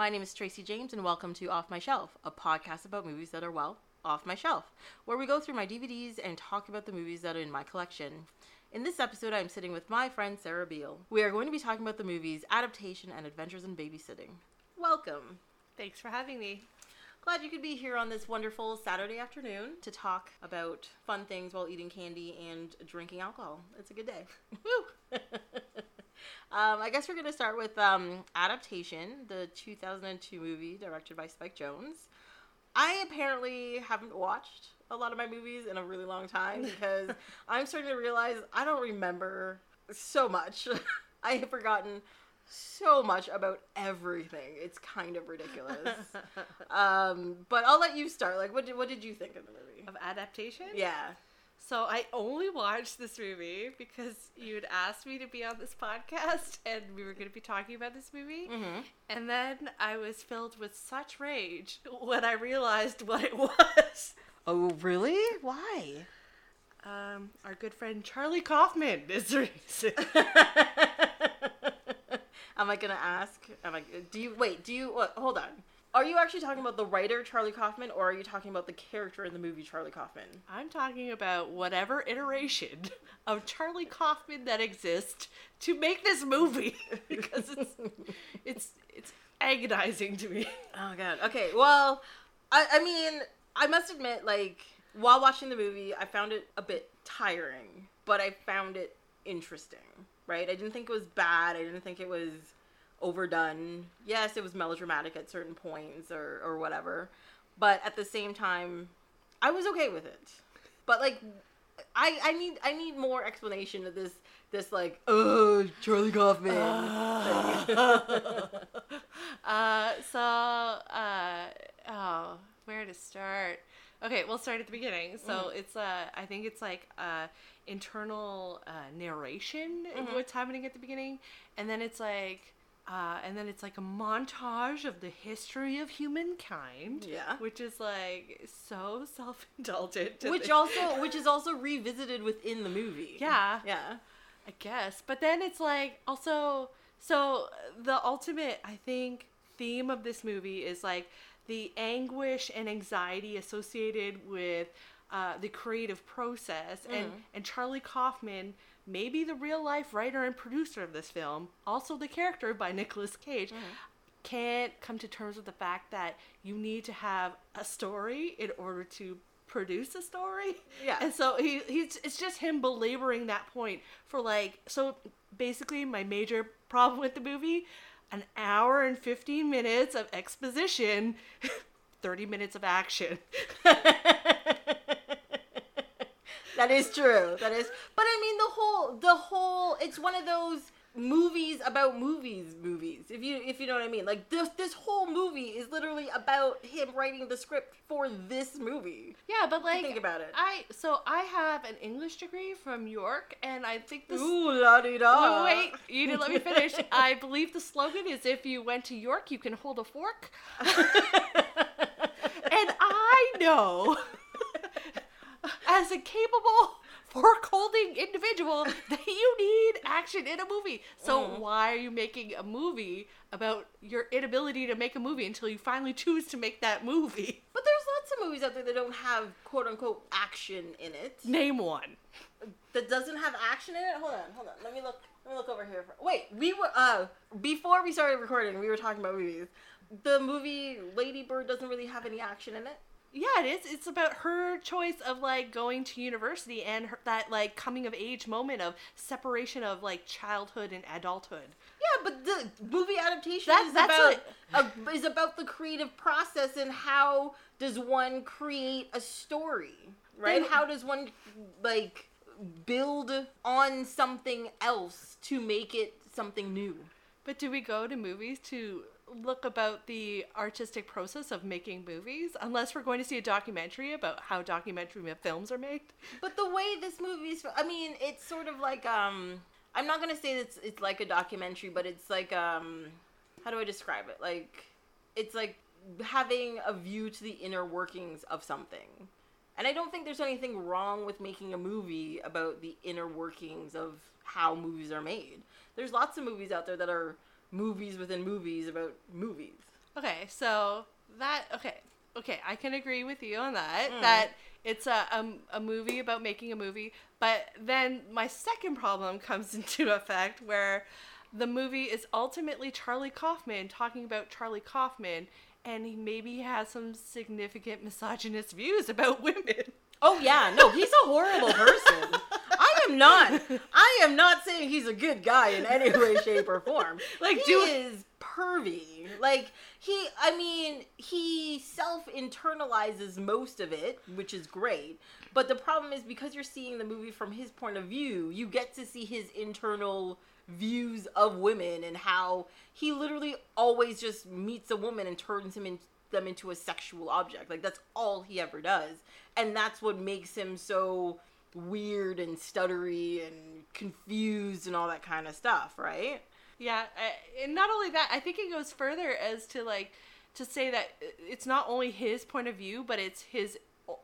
My name is Tracy James, and welcome to Off My Shelf, a podcast about movies that are, well, off my shelf, where we go through my DVDs and talk about the movies that are in my collection. In this episode, I'm sitting with my friend Sarah Beal. We are going to be talking about the movies Adaptation and Adventures in Babysitting. Welcome. Thanks for having me. Glad you could be here on this wonderful Saturday afternoon to talk about fun things while eating candy and drinking alcohol. It's a good day. Woo! um, I guess we're going to start with um, Adaptation, the 2002 movie directed by Spike Jonze. I apparently haven't watched a lot of my movies in a really long time because I'm starting to realize I don't remember so much. I have forgotten so much about everything. It's kind of ridiculous. um, but I'll let you start. Like, what did what did you think of the movie? Of adaptation? Yeah. So I only watched this movie because you had asked me to be on this podcast and we were going to be talking about this movie. Mm-hmm. And then I was filled with such rage when I realized what it was. Oh, really? Why? Um, our good friend Charlie Kaufman is the reason. Am I gonna ask? Am I? Do you wait? Do you? What, hold on. Are you actually talking about the writer Charlie Kaufman, or are you talking about the character in the movie Charlie Kaufman? I'm talking about whatever iteration of Charlie Kaufman that exists to make this movie because it's it's it's agonizing to me. Oh god. Okay. Well, I I mean, I must admit, like while watching the movie, I found it a bit tiring, but I found it interesting. Right? I didn't think it was bad. I didn't think it was overdone. Yes, it was melodramatic at certain points or or whatever, but at the same time, I was okay with it. But like, I I need I need more explanation of this this like oh Charlie Kaufman. thing. uh, so, uh, oh, where to start? Okay, we'll start at the beginning. So it's uh, I think it's like uh, internal uh, narration of Mhm. what's happening at the beginning, and then it's like. Uh, and then it's like a montage of the history of humankind, Yeah. which is like so self-indulgent. which think- also which is also revisited within the movie. yeah, Yeah. I guess. But then it's like also so the ultimate I think theme of this movie is like the anguish and anxiety associated with uh, the creative process and Mhm. and Charlie Kaufman maybe the real life writer and producer of this film also the character by Nicolas Cage mm-hmm. can't come to terms with the fact that you need to have a story in order to produce a story. Yeah. And so he he's it's just him belaboring that point for like so basically my major problem with the movie an hour and 15 minutes of exposition 30 minutes of action that is true. That is but I mean the whole the whole it's one of those movies about movies movies. If you if you know what I mean. Like this this whole movie is literally about him writing the script for this movie. yeah but like think about it. i so i have an english degree from york and i think this Ooh la di da. Wait, wait, you didn't let me finish. I believe the slogan is if you went to York, you can hold a fork. and I know, as a capable fork holding individual, that you need action in a movie. So, Mhm. why are you making a movie about your inability to make a movie until you finally choose to make that movie? But there's lots of movies out there that don't have quote unquote action in it. Name one. that doesn't have action in it. Hold on, hold on. Let me look. Let me look over here. For, wait, we were uh before we started recording, we were talking about movies. The movie Lady Bird doesn't really have any action in it. Yeah, it is. It's about her choice of like going to university and her, that like coming of age moment of separation of like childhood and adulthood. Yeah, but the movie adaptation That- is that's about uh, is about the creative process and how does one create a story, right? How does one like build on something else to make it something new? But do we go to movies to look about the artistic process of making movies unless we're going to see a documentary about how documentary films are made? But the way this movie is, I mean, it's sort of like um, I'm not gonna say it's it's like a documentary, but it's like um, how do I describe it? Like, it's like having a view to the inner workings of something. And I don't think there's anything wrong with making a movie about the inner workings of how movies are made. There's lots of movies out there that are movies within movies about movies. Okay, so that okay, okay, I can agree with you on that. Mm. That it's a, a a movie about making a movie, but then my second problem comes into effect where the movie is ultimately Charlie Kaufman talking about Charlie Kaufman, and he maybe has some significant misogynist views about women. Oh yeah, no, he's a horrible person. I am not. I am not saying he's a good guy in any way, shape, or form. Like, he do- is pervy. Like he, I mean, he self internalizes most of it, which is great. But the problem is because you're seeing the movie from his point of view, you get to see his internal views of women and how he literally always just meets a woman and turns him in, them into a sexual object. Like that's all he ever does, and that's what makes him so weird and stuttery and confused and all that kind of stuff, right? Yeah, and not only that, I think it goes further as to like to say that it's not only his point of view, but it's his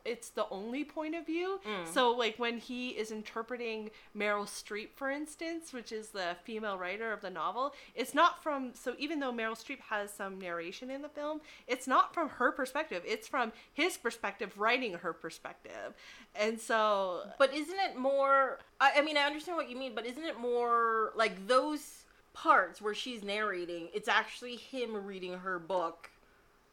it's the only point of view. Mm. So like when he is interpreting Meryl Streep for instance, which is the female writer of the novel, it's not from so even though Meryl Streep has some narration in the film, it's not from her perspective. It's from his perspective writing her perspective. And so But isn't it more? I, I mean, I understand what you mean, but isn't it more like those parts where she's narrating? It's actually him reading her book,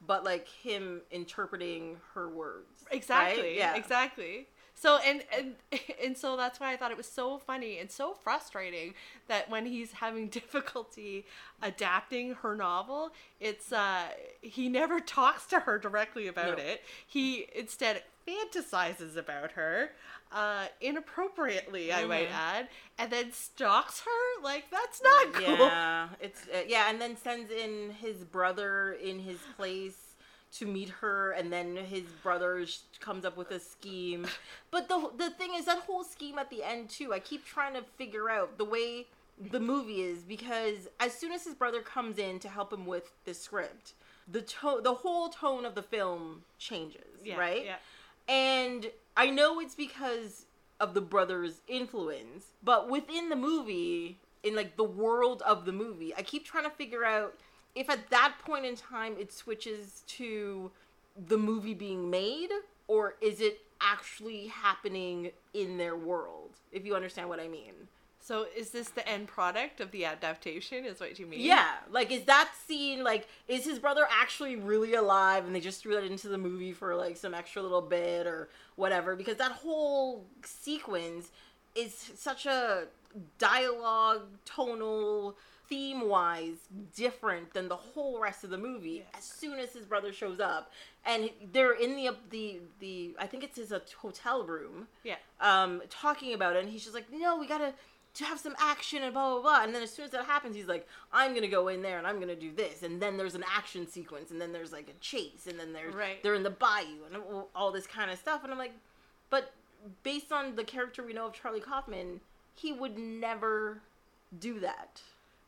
but like him interpreting her words. Exactly. right? Yeah. Exactly. So and and and so that's why I thought it was so funny and so frustrating that when he's having difficulty adapting her novel, it's uh he never talks to her directly about No. it. He instead fantasizes about her uh inappropriately, I might Mhm. add, and then stalks her. Like that's not cool. Yeah, it's uh, yeah, and then sends in his brother in his place to meet her, and then his brother sh- comes up with a scheme. But the the thing is that whole scheme at the end too. I keep trying to figure out the way the movie is because as soon as his brother comes in to help him with the script, the tone, the whole tone of the film changes, Yeah, right? Yeah. And I know it's because of the brother's influence, but within the movie, in like the world of the movie, I keep trying to figure out if at that point in time it switches to the movie being made or is it actually happening in their world, if you understand what I mean. So is this the end product of the adaptation? Is what you mean? Yeah, like is that scene like is his brother actually really alive and they just threw that into the movie for like some extra little bit or whatever because that whole sequence is such a dialogue tonal theme wise different than the whole rest of the movie Yes. as soon as his brother shows up and they're in the the the I think it's his uh, hotel room Yeah. um, talking about it, and he's just like, no, we gotta to have some action and blah blah blah. And then as soon as that happens, he's like, I'm gonna go in there and I'm gonna do this, and then there's an action sequence, and then there's like a chase, and then there's Right. they're in the bayou and all- this kind of stuff, and I'm like, but based on the character we know of Charlie Kaufman, he would never do that.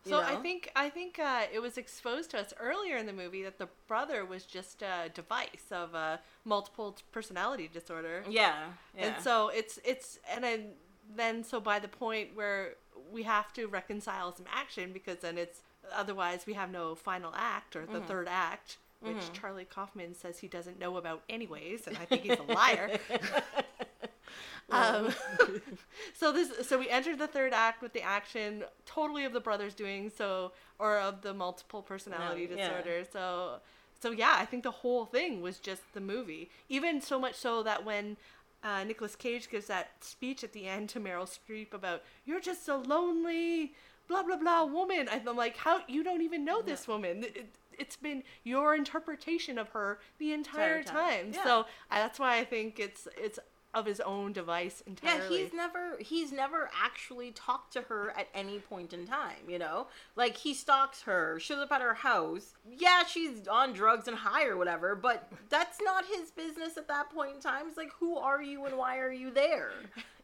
you So I think I think uh, it was exposed to us earlier in the movie that the brother was just a device of a multiple personality disorder, yeah, yeah. and so it's it's and then then so by the point where we have to reconcile some action because then it's otherwise we have no final act or the Mhm. third act, which Mhm. Charlie Kaufman says he doesn't know about anyways, and I think he's a liar. Um, so this, so we entered the third act with the action, totally of the brothers doing so, or of the multiple personality No, yeah. disorder. So, so yeah, I think the whole thing was just the movie. Even so much so that when uh, Nicolas Cage gives that speech at the end to Meryl Streep about "You're just a lonely blah blah blah woman," I'm like, how you don't even know this woman. It, it's been your interpretation of her the entire Entire time. time. Yeah. So that's why I think it's it's of his own device entirely. Yeah, he's never he's never actually talked to her at any point in time, you know? Like he stalks her, shows up at her house. Yeah, she's on drugs and high or whatever, but that's not his business at that point in time. It's like who are you and why are you there?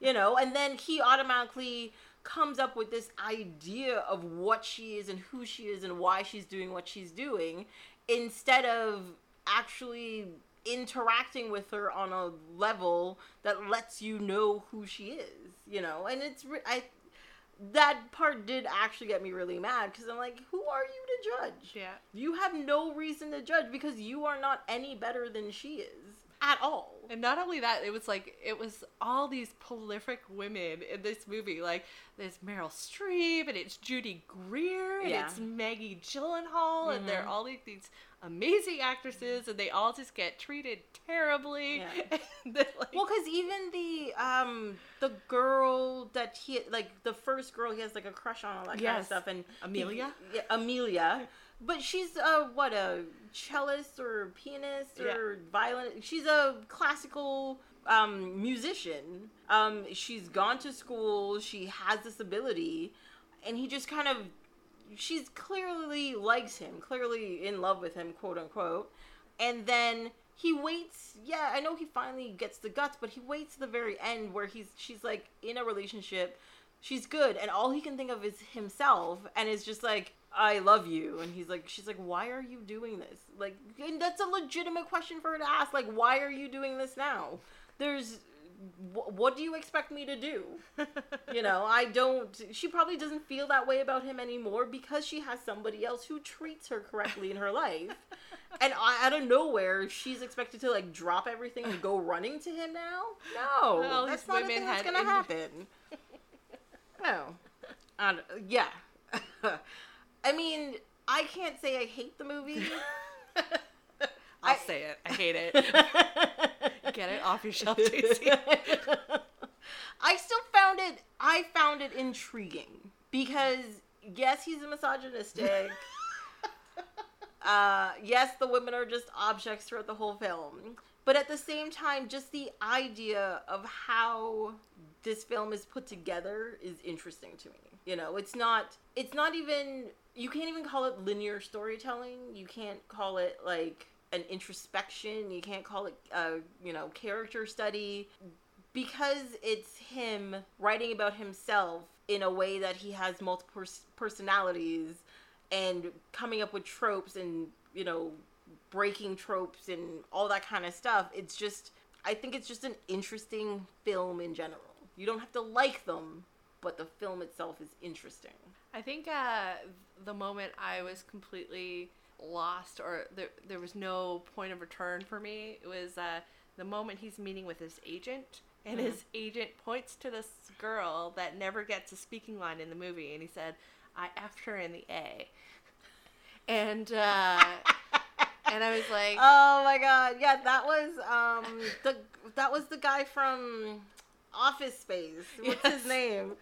You know? And then he automatically comes up with this idea of what she is and who she is and why she's doing what she's doing instead of actually interacting with her on a level that lets you know who she is you know and it's i that part did actually get me really mad because I'm like, who are you to judge? Yeah. You have no reason to judge because you are not any better than she is at all. And not only that, it was like it was all these prolific women in this movie. Like there's Meryl Streep and it's Judy Greer and Yeah. it's Maggie Gyllenhaal and they're Mhm. all like these amazing actresses and they all just get treated terribly. Yeah. Then, like, Well, because even the um the girl that he like the first girl he has like a crush on all that kind of stuff and Amelia? he- yeah, Amelia, but she's uh what a cellist or pianist or violin. She's a classical um musician. Um, she's gone to school. She has this ability, and he just kind of she's clearly likes him, clearly in love with him, quote unquote. And then he waits. Yeah, I know he finally gets the guts, but he waits to the very end where he's she's like in a relationship. She's good, and all he can think of is himself, and is just like, "I love you." And he's like, "She's like, why are you doing this?" Like, and that's a legitimate question for her to ask. Like, why are you doing this now? There's, wh- what do you expect me to do? you know i don't she probably doesn't feel that way about him anymore because she has somebody else who treats her correctly in her life and I, out of nowhere she's expected to like drop everything and go running to him now no Well, that's not a thing that's had gonna happen oh. no don't- yeah i mean i can't say i hate the movie I'll I- say it. I hate it. Get it off your shelf, Daisy. I still found it. I found it intriguing because yes, he's a misogynistic. uh, yes, the women are just objects throughout the whole film, but at the same time, just the idea of how this film is put together is interesting to me. You know, it's not. It's not even. You can't even call it linear storytelling. You can't call it like an introspection. You can't call it, a, you know, character study because it's him writing about himself in a way that he has multiple pers- personalities and coming up with tropes and you know breaking tropes and all that kind of stuff it's just i think it's just an interesting film in general you don't have to like them but the film itself is interesting. I think uh, the moment I was completely lost, or there, there was no point of return for me, it was uh, the moment he's meeting with his agent, and his agent points to this girl that never gets a speaking line in the movie, and he said, "I effed her in the A," and uh, and I was like, oh my god. Yeah that was um the that was the guy from office space. What's Yes. his name?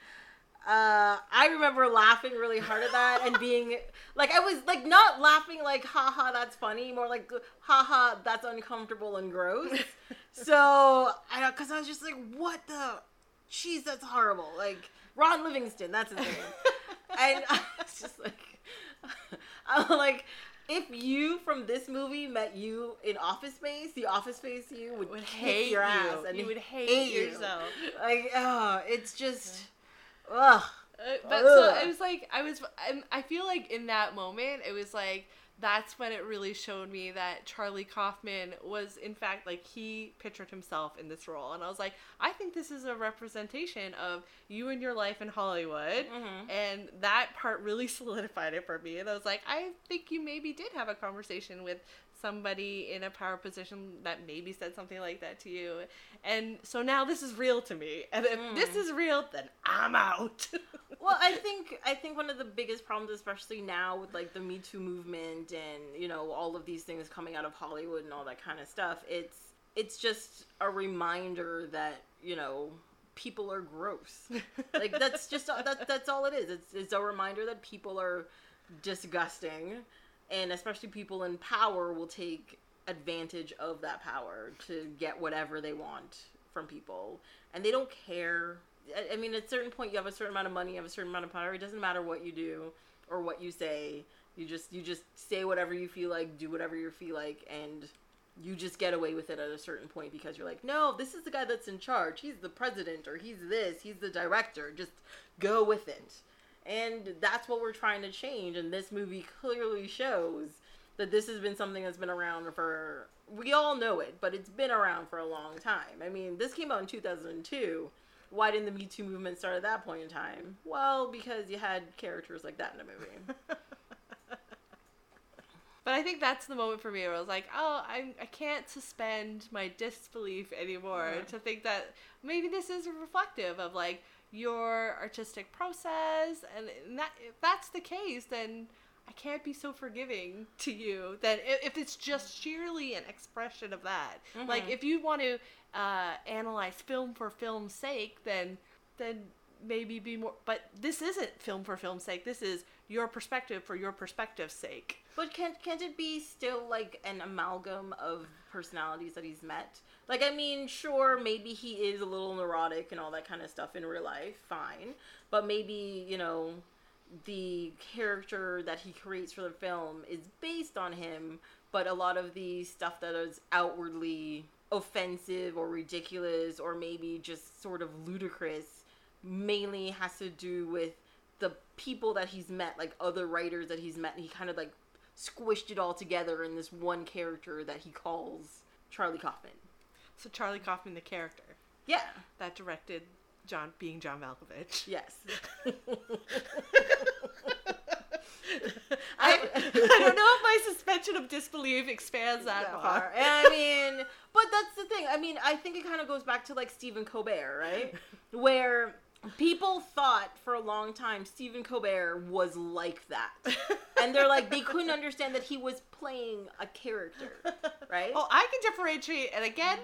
Uh i remember laughing really hard at that and being like i was like not laughing like haha that's funny more like haha that's uncomfortable and gross. So i because i was just like what the jeez that's horrible. Like ron livingston that's his name. And I was just like, I'm like, if you from this movie met you in Office Space, the Office Space you would, would hate your you. ass and you would hate, you. yourself. Like, oh, it's just, ugh. Uh, but so it was like I was. I feel like in that moment, it was like that's when it really showed me that Charlie Kaufman was in fact like he pictured himself in this role, and I was like, I think this is a representation of you and your life in Hollywood, Mhm. and that part really solidified it for me. And I was like, I think you maybe did have a conversation with somebody in a power position that maybe said something like that to you, and so now this is real to me. And if Mm. this is real, then I'm out. Well, I think I think one of the biggest problems, especially now with like the Me Too movement and you know all of these things coming out of Hollywood and all that kind of stuff, it's it's just a reminder that you know people are gross. like that's just that, that's all it is. It's it's a reminder that people are disgusting, and especially people in power will take advantage of that power to get whatever they want from people, and they don't care. I- mean, at a certain point, you have a certain amount of money, you have a certain amount of power. It doesn't matter what you do or what you say. You just you just say whatever you feel like, do whatever you feel like, and you just get away with it at a certain point because you're like, no, this is the guy that's in charge. He's the president, or he's this, he's the director. Just go with it. And that's what we're trying to change. And this movie clearly shows that this has been something that's been around for, we all know it, but it's been around for a long time. I mean, this came out in 2002. why didn't the Me Too movement start at that point in time? Well, because you had characters like that in a movie. But I think that's the moment for me where I was like, oh, I, I can't suspend my disbelief anymore to think that maybe this is reflective of like your artistic process. And that, if that's the case, then I can't be so forgiving to you that if it's just sheerly an expression of that. Like Mhm. if you want to uh, analyze film for film's sake, then then maybe be more. But this isn't film for film's sake. This is your perspective for your perspective's sake. But can't can't it be still like an amalgam of personalities that he's met? Like I mean, sure, maybe he is a little neurotic and all that kind of stuff in real life, fine. But maybe, you know, the character that he creates for the film is based on him, but a lot of the stuff that is outwardly offensive or ridiculous or maybe just sort of ludicrous mainly has to do with the people that he's met, like other writers that he's met, and he kind of like squished it all together in this one character that he calls Charlie Kaufman. So Charlie Kaufman, the character Yeah. that directed John, being John Malkovich. Yes. I, I don't know if my suspension of disbelief expands that that far. far. And I mean, but that's the thing. I mean, I think it kind of goes back to like Stephen Colbert, right? Where people thought for a long time Stephen Colbert was like that. And they're like, they couldn't understand that he was playing a character, right? Oh, I can differentiate, and again,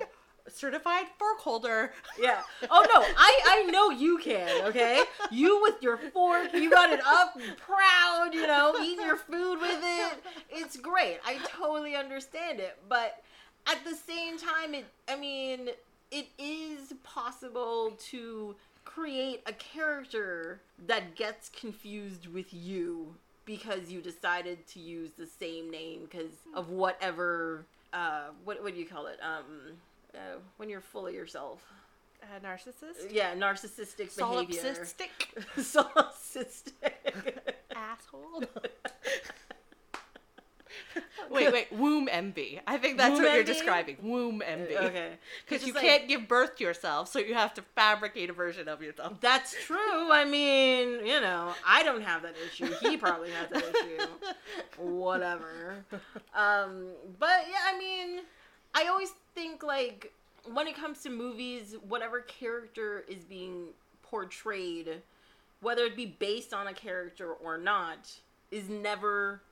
certified fork holder. Yeah. Oh no, I I know you can. Okay, you with your fork, you got it up, proud. You know, eating your food with it. It's great. I totally understand it, but at the same time, it. I mean, it is possible to create a character that gets confused with you because you decided to use the same name because of whatever. Uh, what what do you call it? Um, uh, when you're full of yourself. A narcissist. Yeah, narcissistic behavior. Solipsistic Solipsistic. asshole. wait, wait. Womb envy. I think that's Womb what you're envy? describing. Womb envy. okay. Because you just can't give birth to yourself, so you have to fabricate a version of yourself. That's true. I mean, you know, I don't have that issue. He probably has that issue. Whatever. Um, but yeah, I mean, I always think like when it comes to movies, whatever character is being portrayed, whether it be based on a character or not, is never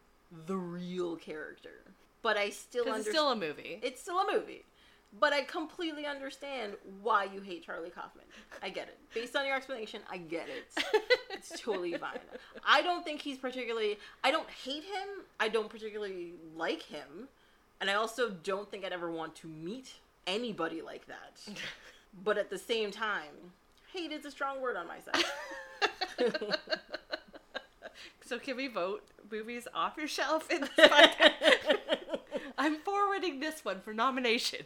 the real character. But I still Because it's understand. still a movie. it's still a movie. But I completely understand why you hate Charlie Kaufman. I get it. Based on your explanation, I get it. It's totally fine. I don't think he's particularly. I don't hate him. I don't particularly like him. And I also don't think I'd ever want to meet anybody like that. But at the same time, hate is a strong word on my side. so can we vote movies off your shelf in this podcast? I'm forwarding this one for nomination.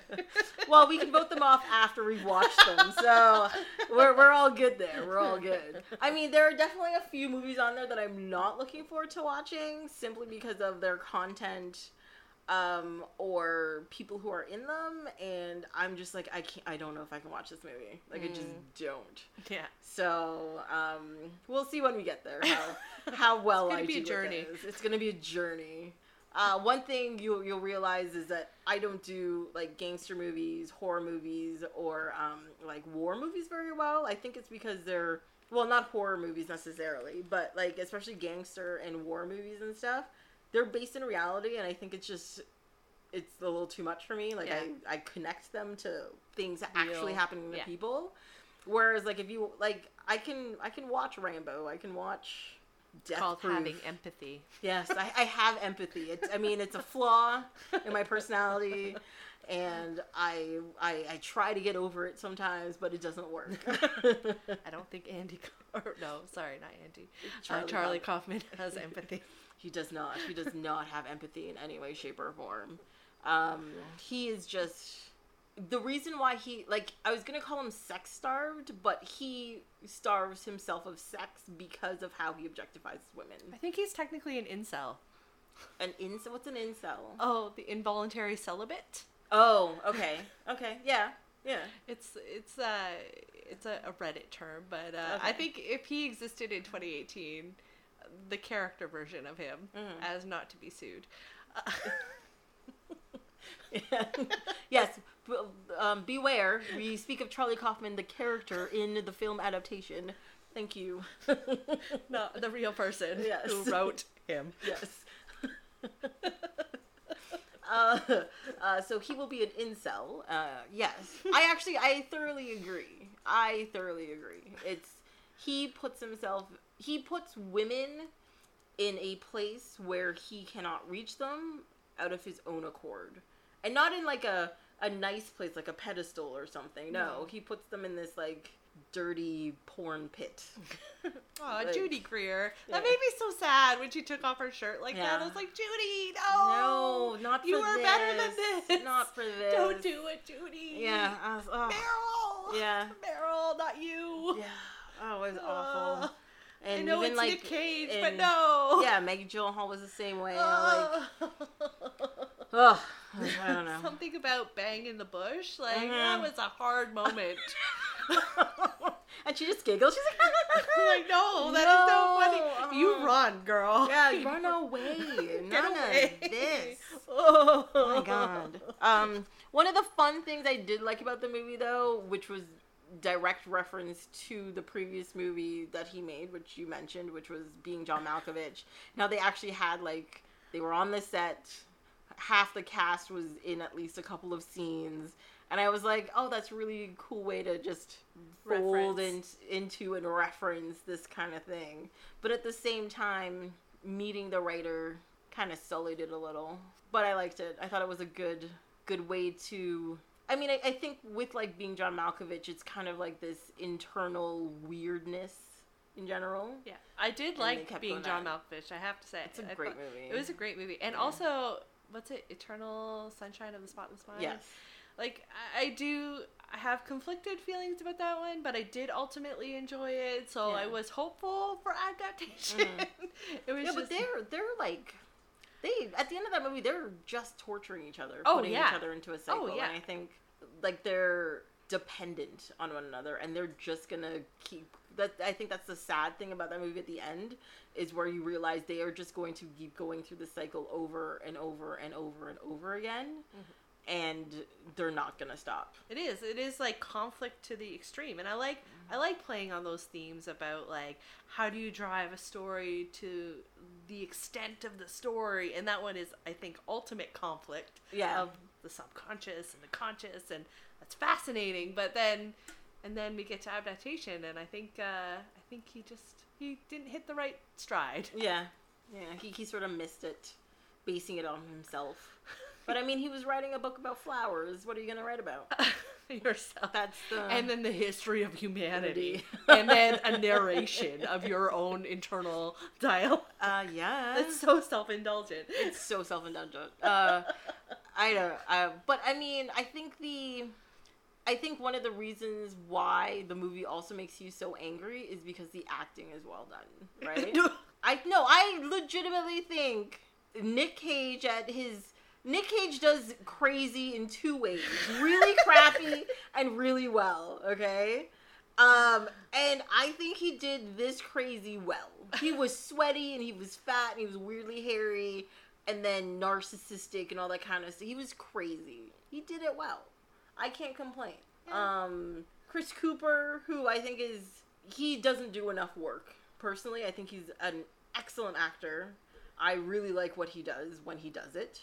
well, we can vote them off after we've watched them, so we're, we're all good there. We're all good. I mean, there are definitely a few movies on there that I'm not looking forward to watching simply because of their content um, or people who are in them, and I'm just like, I can't, I don't know if I can watch this movie. Like, I just don't. yeah. So um, we'll see when we get there how how well It's gonna I be a do journey. It's gonna be a journey. Uh, one thing you'll you'll realize is that I don't do like gangster movies, horror movies, or um, like war movies very well. I think it's because they're well, not horror movies necessarily, but like especially gangster and war movies and stuff. They're based in reality, and I think it's just it's a little too much for me. Like Yeah. I I connect them to things actually Real- happening to yeah. people. Whereas like if you like I can I can watch Rambo, I can watch Death Called Proof. having empathy. Yes, I, I have empathy. It's I mean it's a flaw in my personality and I, I I try to get over it sometimes, but it doesn't work. I don't think Andy. Or, no, sorry, not Andy. Charlie Charlie, Charlie Kaufman has empathy. He does not. He does not have empathy in any way, shape, or form. Um, he is just the reason why he like I was gonna call him sex starved, but he starves himself of sex because of how he objectifies women. I think he's technically an incel. An incel? What's an incel? Oh, the involuntary celibate. Oh, okay, okay, yeah, Yeah. It's it's uh it's a, a Reddit term, but uh, I think if he existed in 2018, the character version of him Mhm. as not to be sued. Uh, yes. Um, beware. We speak of Charlie Kaufman, the character in the film adaptation. Thank you. no, the real person Yes. who wrote him. yes. uh, uh, so he will be an incel. Uh, yes, I actually I thoroughly agree. I thoroughly agree. It's he puts himself he puts women in a place where he cannot reach them out of his own accord, and not in like a a nice place like a pedestal or something. No, No. he puts them in this like dirty porn pit. Oh, Like- Judy Greer. Yeah. That made me so sad when she took off her shirt like that. Yeah. I was like, Judy, no, No, not for you are better than this. this. Not for this. Don't do it, Judy. Yeah. I was, oh. Meryl. Yeah. Meryl, not you. Yeah. Oh, it was awful. And I know even it's like Nick Cage, but no. Yeah, Maggie Gyllenhaal was the same way. Like, Uh, ugh, I don't know. Something about bang in the bush, like Mhm. that was a hard moment. and she just giggles. She's like, like no, that is so funny. No, You run, girl. yeah, run away. Get None away. of this. Oh Oh my god. Um, one of the fun things I did like about the movie, though, which was direct reference to the previous movie that he made, which you mentioned, which was being John Malkovich. Now they actually had like they were on the set. Half the cast was in at least a couple of scenes, and I was like, "Oh, that's a really cool way to just fold in, into and reference this kind of thing." But at the same time, meeting the writer kind of sullied it a little. But I liked it. I thought it was a good good way to. I mean, I, I think with like being John Malkovich, it's kind of like this internal weirdness in general. Yeah, I did they like being John. Malkovich. I have to say, It's a I great thought- movie. It was a great movie, and Yeah. also, what's it? Eternal Sunshine of the Spotless Mind. Yes. Like I, do I have conflicted feelings about that one, but I did ultimately enjoy it, so I was hopeful for adaptation. Mm-hmm. it was Yeah, just but they're they're like they at the end of that movie they're just torturing each other, Oh, putting yeah. each other into a oh, cycle. Oh, yeah. And I think like they're dependent on one another and they're just gonna keep that I think that's the sad thing about that movie at the end is where you realize they are just going to keep going through the cycle over and over and over and over again mm-hmm. And they're not gonna stop. It is. It is like conflict to the extreme, and I like I like playing on those themes about like how do you drive a story to the extent of the story, and that one is I think ultimate conflict Yeah. of the subconscious and the conscious, and that's fascinating. But then and then we get to adaptation, and I think uh, I think he just he didn't hit the right stride. Yeah, yeah. He he sort of missed it, basing it on himself. But I mean, he was writing a book about flowers. What are you gonna write about? yourself. That's the and then the history of humanity, and then a narration of your own internal dialogue. uh yeah. That's so self-indulgent. it's so self-indulgent. Uh, I don't. Uh, but I mean, I think the. I think one of the reasons why the movie also makes you so angry is because the acting is well done, right? I no, I legitimately think Nick Cage at his Nick Cage does crazy in two ways. Really crappy and really well, okay? Um and I think he did this crazy well. He was sweaty and he was fat and he was weirdly hairy and then narcissistic and all that kind of stuff. He was crazy. He did it well. I can't complain. Yeah. Um Chris Cooper, who I think is he doesn't do enough work. Personally, I think he's an excellent actor. I really like what he does when he does it.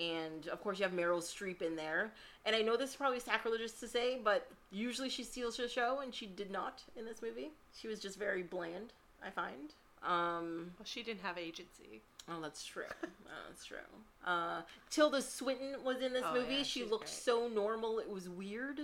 And of course, you have Meryl Streep in there. And I know this is probably sacrilegious to say, but usually she steals the show, and she did not in this movie. She was just very bland, I find. Um, Well, she didn't have agency. oh, that's true. Oh, that's true. Uh, Tilda Swinton was in this Oh, movie. yeah, she looked great. so normal; it was weird.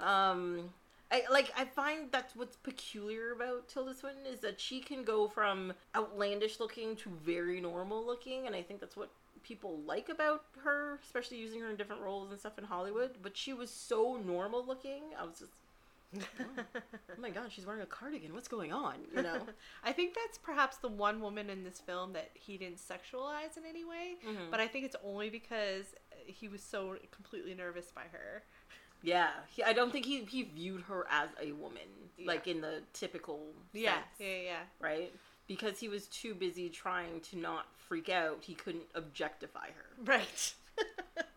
Um, I like. I find that's what's peculiar about Tilda Swinton is that she can go from outlandish looking to very normal looking, and I think that's what people like about her, especially using her in different roles and stuff in Hollywood. But she was so normal looking. I was just, oh my god, she's wearing a cardigan. What's going on? You know. I think that's perhaps the one woman in this film that he didn't sexualize in any way. Mhm. But I think it's only because he was so completely nervous by her. Yeah, he, I don't think he he viewed her as a woman, Yeah. like in the typical Yeah, sense, yeah, yeah. right? Because he was too busy trying to not freak out, he couldn't objectify her. Right.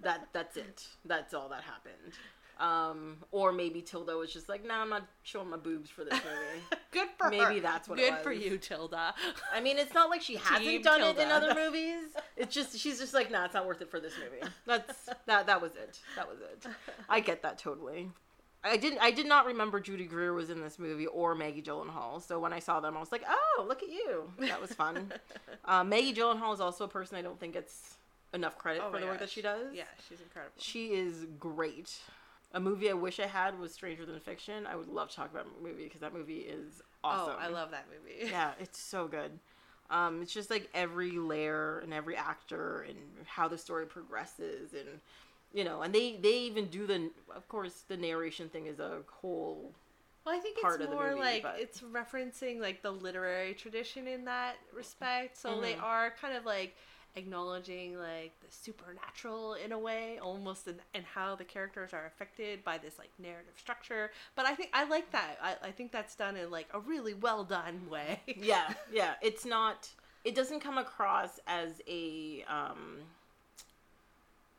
That that's it. That's all that happened. Um, or maybe Tilda was just like, "No, nah, I'm not showing my boobs for this movie." Good for her. Maybe that's what it Good for you, Tilda. I mean, it's not like she hasn't Team done it in other movies. It's just she's just like, nah, it's not worth it for this movie. That's that. That was it. That was it. I get that totally. I didn't. I did not remember Judy Greer was in this movie or Maggie Gyllenhaal. So when I saw them, I was like, oh, look at you. That was fun. uh, Maggie Gyllenhaal is also a person I don't think gets enough credit Oh for the work that she does. Yeah, she's incredible. She is great. A movie I wish I had was Stranger Than Fiction. I would love to talk about that movie because that movie is awesome. Oh, I love that movie. yeah, it's so good. Um, it's just like every layer and every actor and how the story progresses and you know, and they they even do the of course the narration thing is a whole Well, I think it's more movie, like but- it's referencing like the literary tradition in that respect. So they Mhm. are kind of like acknowledging like the supernatural in a way, almost in, in how the characters are affected by this like narrative structure. But I think I like that. I, I think that's done in like a really well done way. yeah yeah it's not it doesn't come across as a um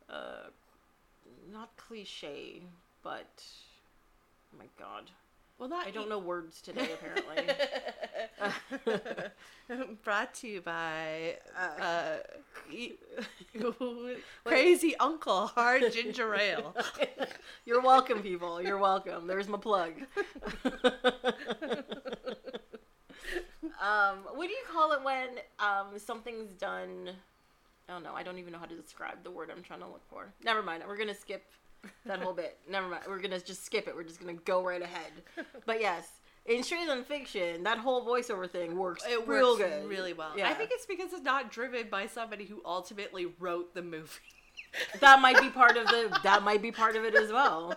uh not cliche but oh my god Well, not I don't know words today apparently Brought to you by Uh, uh, e- Crazy Uncle Hard Ginger Ale. You're welcome, people. You're welcome. There's my plug. um, what do you call it when um, something's done? Oh no, I don't even know how to describe the word I'm trying to look for. Never mind. We're gonna skip that whole bit. Never mind. We're gonna just skip it. We're just gonna go right ahead. But yes, in Stranger Than Fiction, that whole voiceover thing works It real works good, really well. Yeah. I think it's because it's not driven by somebody who ultimately wrote the movie. that might be part of the that might be part of it as well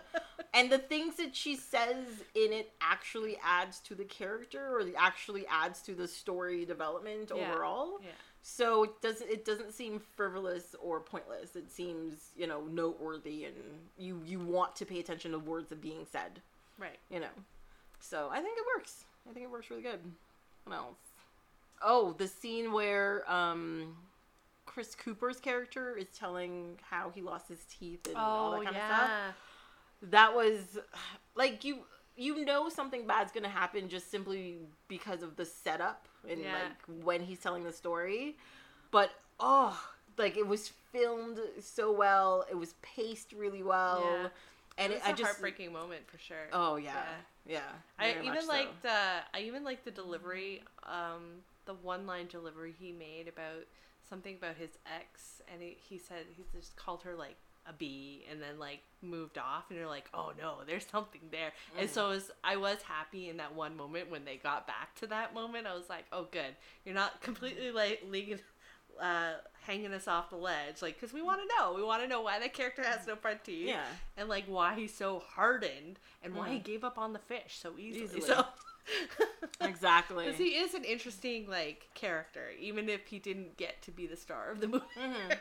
and the things that she says in it actually adds to the character or the- actually adds to the story development Yeah. overall Yeah. So it doesn't it doesn't seem frivolous or pointless. It seems you know noteworthy and you you want to pay attention to words that are being said. Right. you know. So i think it works. I think it works really good. What else? Oh the scene where um chris cooper's character is telling how he lost his teeth and all that Oh kind yeah. of stuff. That was like you you know something bad's gonna happen just simply because of the setup and Yeah. like when he's telling the story but oh like it was filmed so well it was paced really well Yeah. and it it, was i a just heartbreaking moment for sure. oh yeah yeah, I even so. liked the I even liked the delivery, um, the one line delivery he made about something about his ex, and he, he said he just called her like a bee, and then like moved off, and you're like, oh no, there's something there. And Mm. so it was, I was happy in that one moment when they got back to that moment. I was like, oh good, you're not completely like leaving. Uh, hanging us off the ledge, like, because we want to know. We want to know why that character has no front teeth yeah and like why he's so hardened and why he Mhm. gave up on the fish so easily. Easily. So exactly because he is an interesting like character, even if he didn't get to be the star of the movie. Mhm.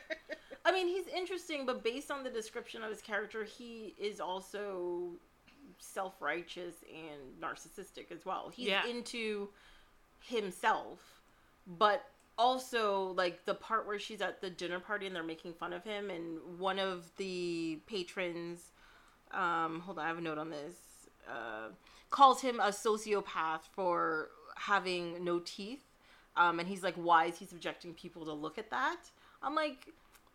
I mean, he's interesting, but based on the description of his character, he is also self righteous and narcissistic as well. He's Yeah. into himself, but also like the part where she's at the dinner party and they're making fun of him, and one of the patrons, um, hold on, I have a note on this, uh, calls him a sociopath for having no teeth. Um, and he's like, why is he subjecting people to look at that? I'm like,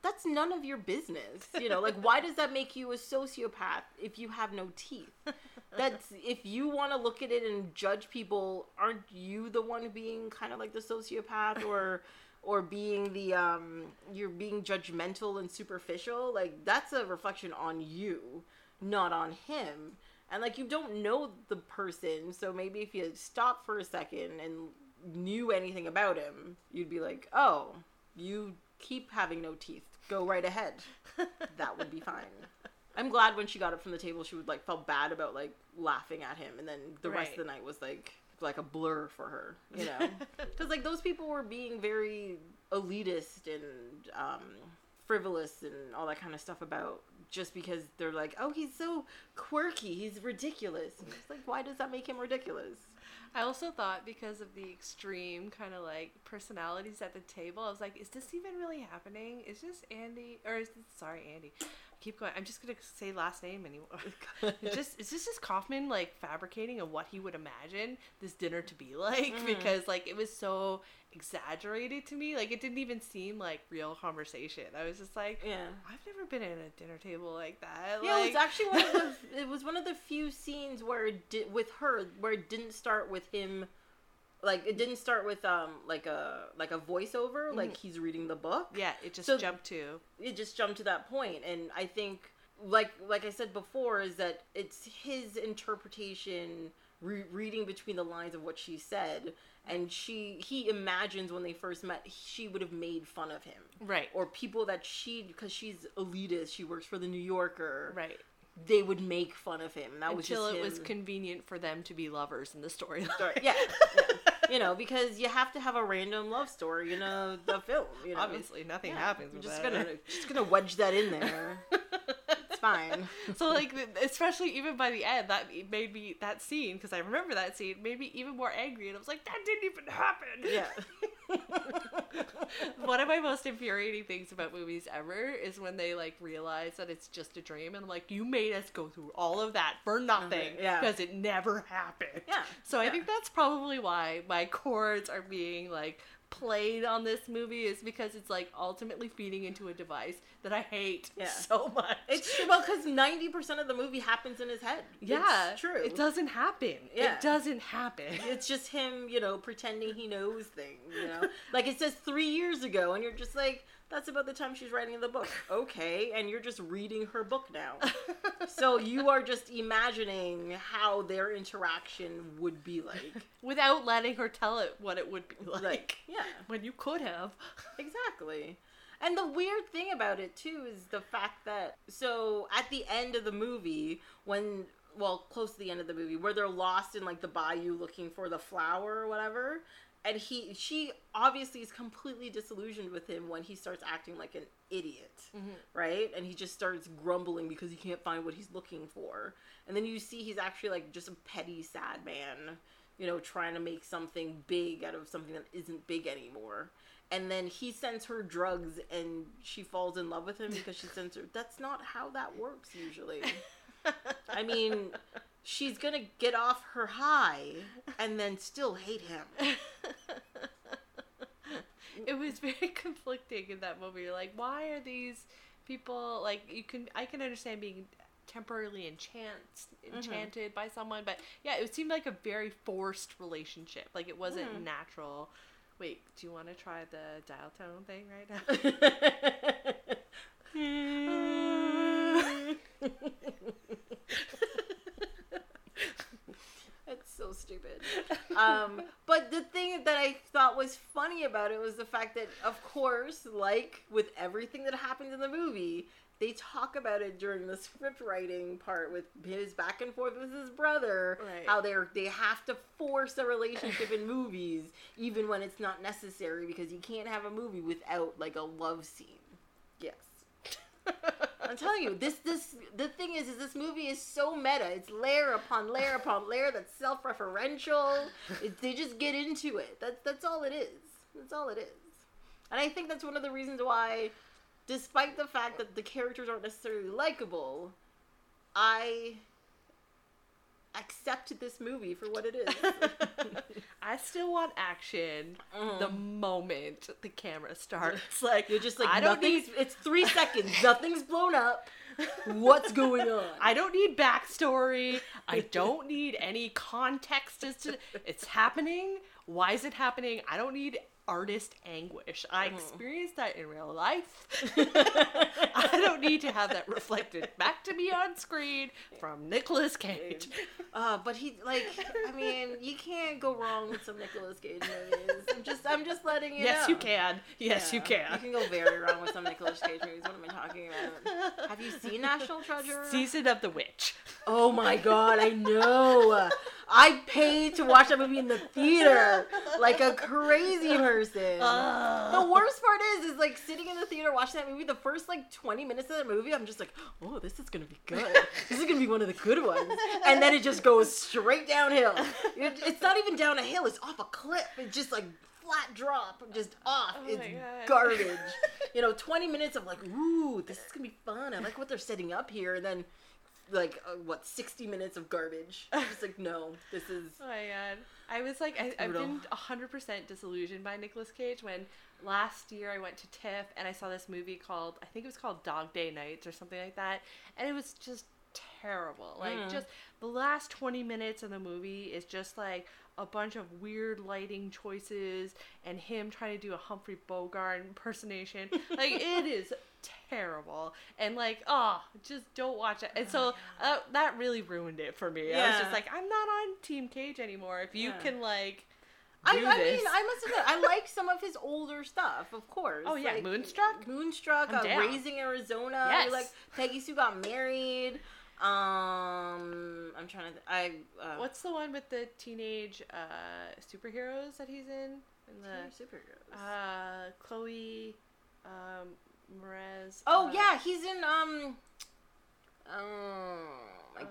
that's none of your business. You know, like, why does that make you a sociopath if you have no teeth? That's if you want to look at it and judge people, aren't you the one being kind of like the sociopath or or being the um you're being judgmental and superficial? Like that's a reflection on you, not on him. And like you don't know the person, so maybe if you stopped for a second and knew anything about him, you'd be like, "Oh, you keep having no teeth. Go right ahead." that would be fine. I'm glad when she got up from the table, she would like felt bad about like laughing at him, and then the rest of the night was like like a blur for her, you know, because like those people were being very elitist and um, frivolous and all that kind of stuff about just because they're like, oh, he's so quirky, he's ridiculous. And it's like, why does that make him ridiculous? I also thought because of the extreme kind of like personalities at the table, I was like, is this even really happening? Is this Andy or is this sorry Andy? Keep going. I'm just gonna say last name anymore. just just this Kaufman like fabricating of what he would imagine this dinner to be like Mhm. because like it was so exaggerated to me. Like it didn't even seem like real conversation. I was just like, Yeah. I've never been at a dinner table like that. Yeah, it like, was actually one of the it was one of the few scenes where it did with her where it didn't start with him like it didn't start with um like a like a voiceover like he's reading the book. yeah, it just So- jumped to It just jumped to that point and I think like like I said before is that it's his interpretation re- reading between the lines of what she said and she he imagines when they first met she would have made fun of him right, or people that she because she's elitist she works for the new yorker right. they would make fun of him. That was Until it was convenient for them to be lovers in the storyline. Sorry, yeah, yeah. You know, because you have to have a random love story in a the film. You know, Obviously, nothing Yeah, happens. I'm just that. gonna just gonna wedge that in there. it's fine. so like especially even by the end that made me that scene because i remember that scene made me even more angry and i was like that didn't even happen Yeah. one of my most infuriating things about movies ever is when they like realize that it's just a dream and i'm like you made us go through all of that for nothing yeah. because it never happened Yeah, so i think that's probably why my chords are being like played on this movie is because it's like ultimately feeding into a device that i hate Yeah. so much It's true. Well, because ninety percent of the movie happens in his head. Yeah, it's true. It doesn't happen. Yeah. It doesn't happen. It's just him, you know, pretending he knows things. You know, like it says three years ago, and you're just like, that's about the time she's writing the book. Okay, and you're just reading her book now. so you are just imagining how their interaction would be like. Without letting her tell it what it would be like. Like, yeah, when you could have. exactly. And the weird thing about it too is the fact that so at the end of the movie, when well, close to the end of the movie, where they're lost in like the bayou looking for the flower or whatever, and he she obviously is completely disillusioned with him when he starts acting like an idiot, mm-hmm. right? And he just starts grumbling because he can't find what he's looking for. And then you see he's actually like just a petty sad man, you know, trying to make something big out of something that isn't big anymore. And then he sends her drugs and she falls in love with him because she sends her. That's not how that works usually. I mean, she's gonna get off her high and then still hate him. it was very conflicting in that movie. You're like, why are these people like you can I can understand being temporarily enchant enchanted by someone, but yeah, it seemed like a very forced relationship. Like it wasn't Mhm. natural. Wait, do you want to try the dial tone thing right now? It's so stupid. Um, but the thing that I thought was funny about it was the fact that, of course, like with everything that happens in the movie, they talk about it during the script writing part with his back and forth with his brother. Right. How they're they have to force a relationship in movies, even when it's not necessary, because you can't have a movie without like a love scene. Yes. I'm telling you, this this the thing is, is this movie is so meta. It's layer upon layer upon layer. That's self-referential. It, they just get into it. That's that's all it is. That's all it is. And I think that's one of the reasons why, despite the fact that the characters aren't necessarily likable, I accept this movie for what it is. I still want action Mhm. the moment the camera starts. Like You're just like I don't need It's three seconds. Nothing's blown up. What's going on? I don't need backstory. I don't need any context as to it's happening. Why is it happening? I don't need artist anguish. I Mm-hmm. experienced that in real life. I don't need to have that reflected back to me on screen from Nicolas Cage. Uh, but he like I mean you can't go wrong with some Nicolas Cage movies. I'm just I'm just letting you Yes, know. you can. Yes, you Yeah, You can. can go very wrong with some Nicolas Cage movies. What am I talking about? Have you seen National Treasure? Season of the Witch. Oh my god, I know. I paid to watch that movie in the theater like a crazy person. Uh. the worst part is, is like sitting in the theater watching that movie. The first like twenty minutes of that movie, I'm just like, oh, this is gonna be good. This is gonna be one of the good ones. And then it just goes straight downhill. It's not even down a hill; it's off a cliff. It's just like flat drop, just off. Oh it's garbage. you know, 20 minutes of like, ooh, this is gonna be fun. I like what they're setting up here. And then, like, uh, what, 60 minutes of garbage. i was like, no, this is. Oh my god. I was like, I, i've brutal. been 100% disillusioned by Nicolas Cage when last year I went to TIFF and I saw this movie called, I think it was called Dog Day Nights or something like that. And it was just terrible. Like, Mm. just the last 20 minutes of the movie is just like a bunch of weird lighting choices and him trying to do a Humphrey Bogart impersonation. like, it is terrible. And like, oh, just don't watch it. And so uh, that really ruined it for me. I was just like, I'm not on Team Cage anymore. If you Yeah. can like I, I mean, I must admit, I like some of his older stuff, of course. Oh, yeah, like, Moonstruck? Moonstruck, uh. Raising Arizona. Yes. Like Peggy Sue got married. Um, I'm trying to. Th- I. Uh, what's the one with the teenage uh, superheroes that he's in? In the superheroes? uh, Chloe um, Moretz. oh uh, yeah, he's in um. Oh my. Uh,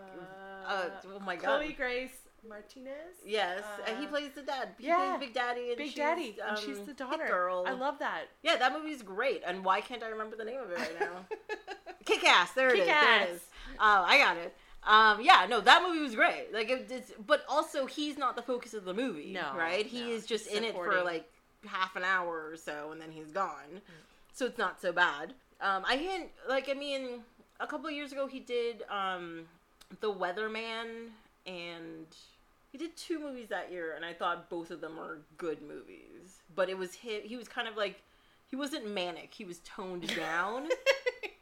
Uh, oh my god. Chloe Grace Martinez. Yes, and he Uh, plays the dad. He yeah. plays Big Daddy, and Big she's, Daddy, and she's um, the daughter. Girl. I love that. Yeah, that movie's great. And why can't I remember the name of it right now? Kick Ass. There it is. There Kick-Ass. it is. Oh, I got it. Um, yeah, no, that movie was great. Like, it, it's, but also he's not the focus of the movie, No, right? He no, is just in it for like half an hour or so, and then he's gone. So it's not so bad. Um, I hadn't like. I mean, a couple of years ago he did um, the Weatherman, and he did two movies that year, and I thought both of them were good movies. But it was he, he was kind of like he wasn't manic. He was toned down.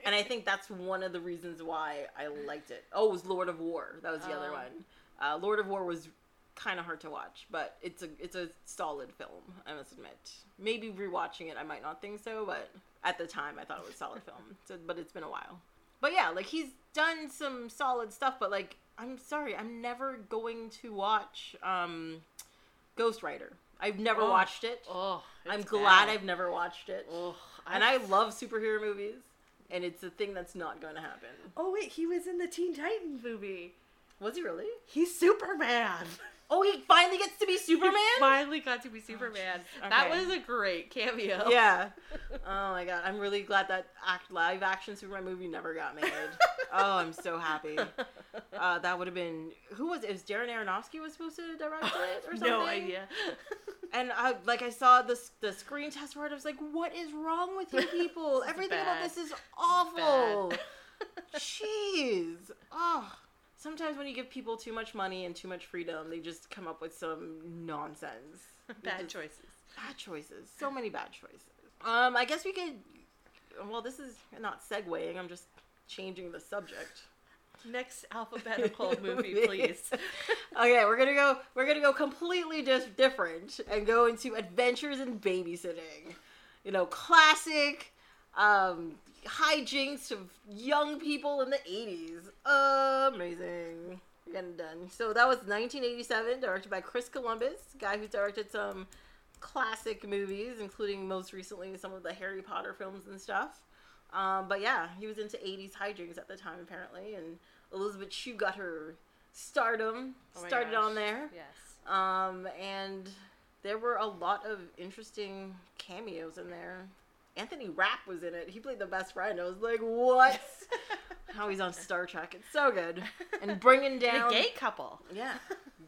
And I think that's one of the reasons why I liked it. Oh, it was Lord of War. That was the other Oh. one. Uh, Lord of War was kind of hard to watch, but it's a it's a solid film. I must admit. Maybe rewatching it, I might not think so, but at the time, I thought it was a solid film. So, but it's been a while. But yeah, like he's done some solid stuff. But like, I'm sorry, I'm never going to watch um, Ghost Rider. I've never Oh. watched it. Oh, I'm glad bad. I've never watched it. Oh, And I love superhero movies, and it's a thing that's not going to happen. Oh wait, he was in the Teen Titans movie. Was he really? He's Superman. Oh, he finally gets to be Superman? He finally got to be Superman. jeez. That was a great cameo. yeah. Oh my god, I'm really glad that act live action Superman movie never got made. oh, I'm so happy. Uh, that would have been who was it? It was Darren Aronofsky was supposed to direct it or something? no idea. And I like I saw the the screen test for it. I was like, "What is wrong with you people? This is Everything about this is awful." Bad. Jeez. Oh. Sometimes when you give people too much money and too much freedom, they just come up with some nonsense. Bad just- choices. Bad choices. So many bad choices. Um, I guess we could. Well, this is not segueing. I'm just changing the subject. Next alphabetical movie, please. okay, we're gonna go. We're gonna go completely just different and go into Adventures in Babysitting. You know, classic um, hijinks of young people in the '80s. Amazing. We're getting done. So that was 1987, directed by Chris Columbus, guy who directed some classic movies, including most recently some of the Harry Potter films and stuff. Um, but yeah, he was into 80s hijinks at the time, apparently, and Elizabeth Shue got her stardom Oh started gosh. on there. Yes. Um, and there were a lot of interesting cameos in there. Anthony Rapp was in it. He played the best friend. I was like, what? How he's on Star Trek. It's so good. And bringing And down. a gay couple. Yeah.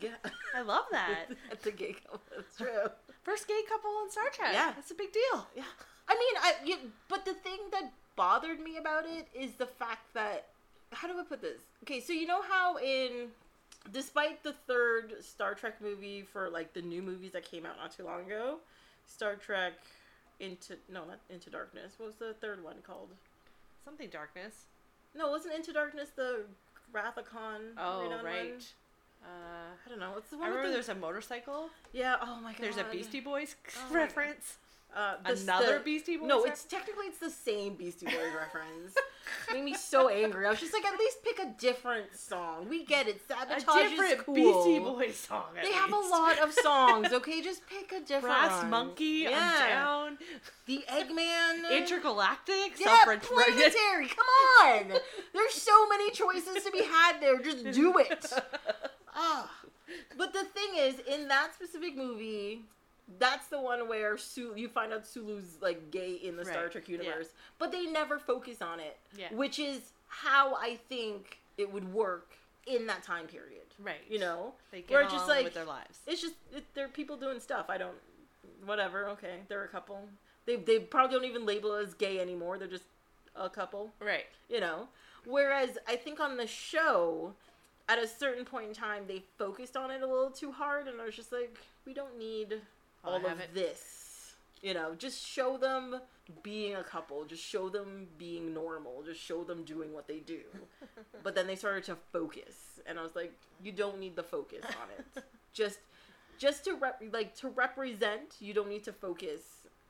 Yeah. I love that. That's a gay couple. That's true. First gay couple on Star Trek. Yeah. That's a big deal. Yeah. I mean, I you, but the thing that bothered me about it is the fact that how do I put this? Okay, so you know how in despite the third Star Trek movie for like the new movies that came out not too long ago, Star Trek into no, not Into Darkness. What was the third one called? Something darkness. No, wasn't Into Darkness the Khan? Oh, redone one? right. Uh, I don't know. What's the I one? with remember the- there's a motorcycle. yeah. Oh my god. There's a Beastie Boys Oh reference. Uh, the- Another the- Beastie Boys? No, ref- it's technically it's the same Beastie Boys reference. Made me so angry. I was just like, at least pick a different song. We get it. a Sabotage different is cool. Beastie Boys song. They have a lot of songs. Okay, just pick a different. Brass one. Monkey, Yeah. I'm down. The Eggman. Intergalactic, Yeah, planetary. Come on. There's so many choices to be had there. Just do it. Ah. But the thing is, in that specific movie, that's the one where Su- you find out Sulu's like gay in the Star Right, Trek yeah. universe, but they never focus on it, Yeah. which is how I think it would work in that time period. Right. You know, They get Where on just like- with their lives. it's just it, they're people doing stuff. I don't, whatever. Okay, they're a couple. They they probably don't even label it as gay anymore. They're just a couple. Right. you know. Whereas I think on the show, at a certain point in time, they focused on it a little too hard, and I was just like, we don't need all of it. this. You know, just show them being a couple. Just show them being normal. Just show them doing what they do. but then they started to focus, and I was like, you don't need the focus on it. just, just to rep- like to represent, you don't need to focus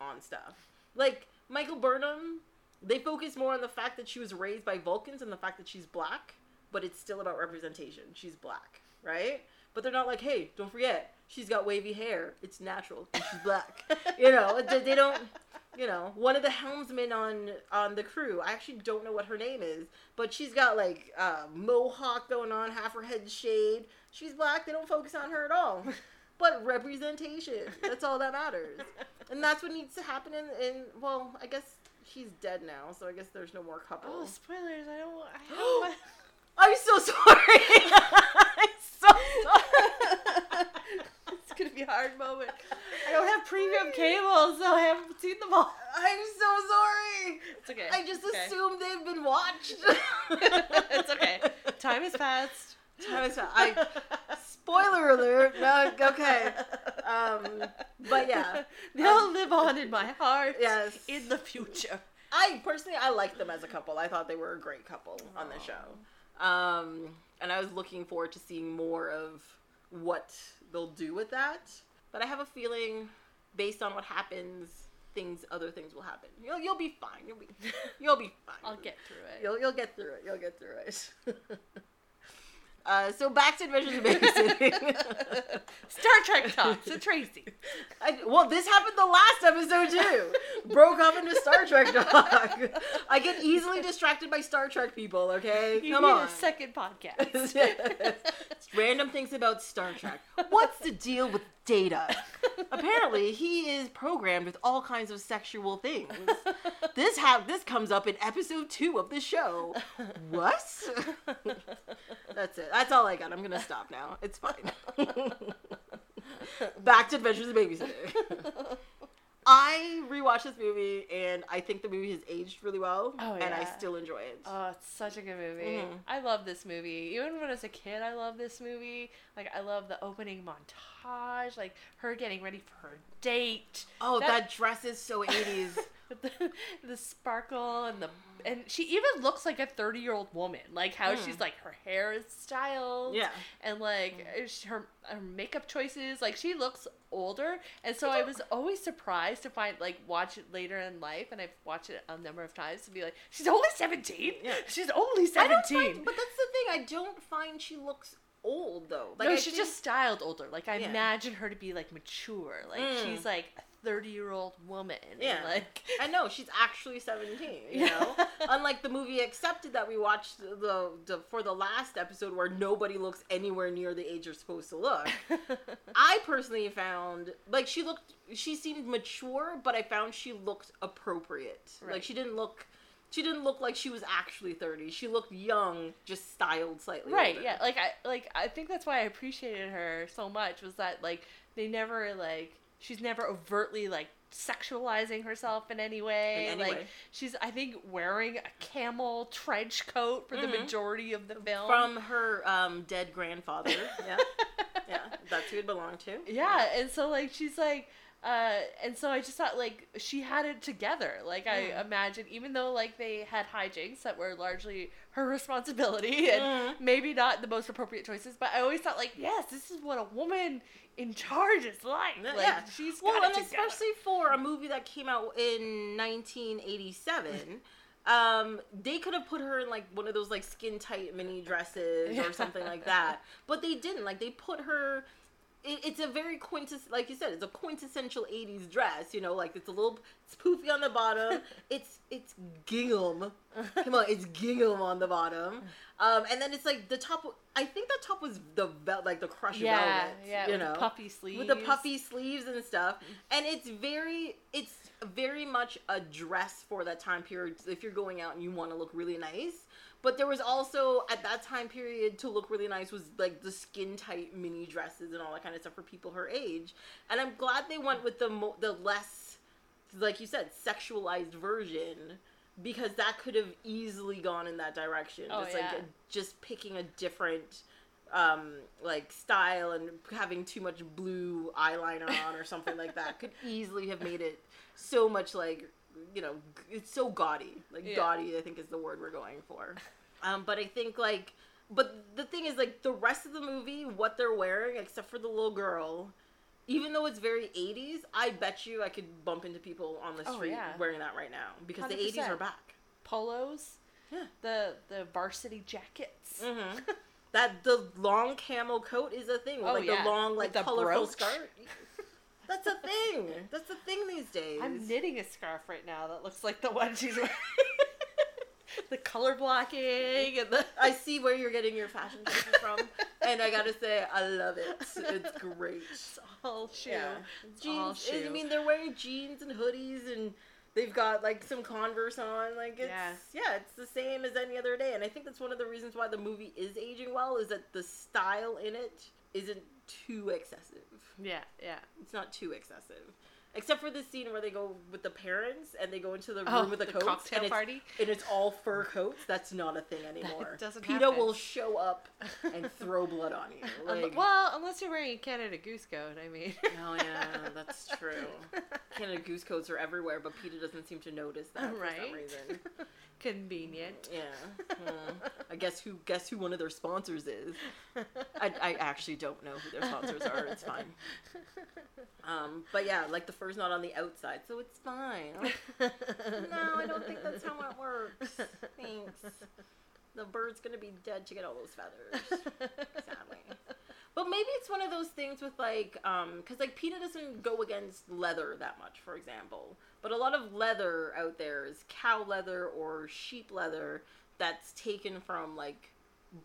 on stuff. Like Michael Burnham, they focus more on the fact that she was raised by Vulcans and the fact that she's black, but it's still about representation. She's black, right? But they're not like, hey, don't forget, she's got wavy hair. It's natural. And she's black. you know, they, don't. You know, one of the helmsmen on on the crew. I actually don't know what her name is, but she's got like uh, mohawk going on, half her head shaved. She's black. They don't focus on her at all. But representation. That's all that matters. And that's what needs to happen in, in well, I guess she's dead now, so I guess there's no more couple. Oh, spoilers! I don't. I don't want. I'm so sorry. I'm so sorry. It's gonna be a hard moment. I don't have premium cable, so I haven't seen them all. I'm so sorry. It's okay. I just okay. assumed they've been watched. it's okay. Time has passed. Time is I spoiler alert. No, okay. Um, but yeah, They'll Um, live on in my heart. yes. In the future. I personally I liked them as a couple. I thought they were a great couple on the show. Um, and I was looking forward to seeing more of what they'll do with that. But I have a feeling, based on what happens, things other things will happen. You'll you'll be fine. You'll be you'll be fine. I'll get through it. You'll you'll get through it. You'll get through it. uh, so back to Adventures in Babysitting. Star Trek talk to Tracy. I, well, this happened the last episode too. Broke off into Star Trek talk. I get easily distracted by Star Trek people. Okay, You come need on. a second podcast. Random things about Star Trek. What's the deal with Data? Apparently, he is programmed with all kinds of sexual things. This ha- this comes up in episode two of the show. What? That's it. That's all I got. I'm gonna stop now. It's fine. Back to Adventures in Babysitting. I rewatched this movie and I think the movie has aged really well, Oh, yeah. and I still enjoy it. Oh, it's such a good movie. Mhm. I love this movie. Even when I was a kid, I love this movie. Like, I love the opening montage, like her getting ready for her date. oh, that, that- dress is so 80s. With the, the sparkle and the and she even looks like a 30 year old woman like how Mm. she's like her hair is styled Yeah. and like sh- her, her makeup choices like she looks older and so i was always surprised to find like watch it later in life and i've watched it a number of times to be like she's only 17 Yeah. she's only 17 find, but that's the thing. I don't find she looks old though. Like no I she's think- just styled older like i Yeah. imagine her to be like mature like Mm. she's like a 30 year old woman and, Yeah. like I know she's actually seventeen. You Yeah. know, unlike the movie Accepted that we watched the, the for the last episode where nobody looks anywhere near the age you're supposed to look. I personally found like she looked she seemed mature, but I found she looked appropriate. Like she didn't look she didn't look like she was actually 30. She looked young, just styled slightly. right older. yeah like i like i think that's why i appreciated her so much was that like they never like she's never overtly like sexualizing herself in any way In any like way. she's i think wearing a camel trench coat for the Mhm. majority of the film From her um, dead grandfather. Yeah. yeah. That's who it belonged to. yeah and so like she's like Uh, and so I just thought like she had it together. Like I Mm. imagine, even though like they had hijinks that were largely her responsibility and Mhm. maybe not the most appropriate choices, but I always thought like, yes, this is what a woman in charge like. Yeah, Like yeah. she's well, and together. especially for a movie that came out in 1987. Um, they could have put her in like one of those like skin tight mini dresses or something like that, but they didn't. Like they put her. It, it's a very quintes, like you said, it's a quintessential '80s dress. You know, like it's a little, it's poofy on the bottom. it's it's gingham. Come on, it's gingham on the bottom. Um, and then it's like the top. I think the top was the vel- like the crush yeah, velvet. yeah, you with know, puffy sleeves with the puffy sleeves and stuff and it's very it's very much a dress for that time period if you're going out and you want to look really nice but there was also at that time period to look really nice was like the skin tight mini dresses and all that kind of stuff for people her age and i'm glad they went with the mo- the less like you said sexualized version because that could have easily gone in that direction Oh, just like yeah. just picking a different um like style and having too much blue eyeliner on or something like that could easily have made it so much like you know it's so gaudy like Yeah. gaudy i think is the word we're going for um but i think like but the thing is like the rest of the movie what they're wearing except for the little girl even though it's very 80s i bet you i could bump into people on the Oh, street yeah. wearing that right now because the 80s are back polos, Yeah. the the varsity jackets. hmm that the long camel coat is a thing with Oh, like yeah. the long like the colorful brooch. skirt that's a thing that's a thing these days I'm knitting a scarf right now that looks like the one she's wearing. the color blocking and the I see where you're getting your fashion choices from, and I gotta say, I love it. It's great. It's all shoe. Yeah, It's all jeans. shoe. I mean, they're wearing jeans and hoodies, and they've got like some Converse on. Like it's Yeah. yeah. it's the same as any other day. And I think that's one of the reasons why the movie is aging well is that the style in it isn't too excessive. yeah, yeah. It's not too excessive. Except for the scene where they go with the parents and they go into the room Oh, with the, the coats cocktail and it's, party? and it's all fur coats. That's not a thing anymore. doesn't PETA happen. will show up and throw blood on you. Um, well, unless you're wearing a Canada Goose coat, I mean. oh yeah, that's true. Canada goose coats are everywhere, but PETA doesn't seem to notice that for Right. some reason. Convenient. Yeah. I guess who guess who one of their sponsors is. I, I actually don't know who their sponsors are. It's fine. Um, but yeah, like the fur's not on the outside, so it's fine. No, I don't think that's how it works. Thanks. The bird's gonna be dead to get all those feathers, sadly. But maybe it's one of those things with like, um, because like PETA doesn't go against leather that much, for example. But a lot of leather out there is cow leather or sheep leather that's taken from like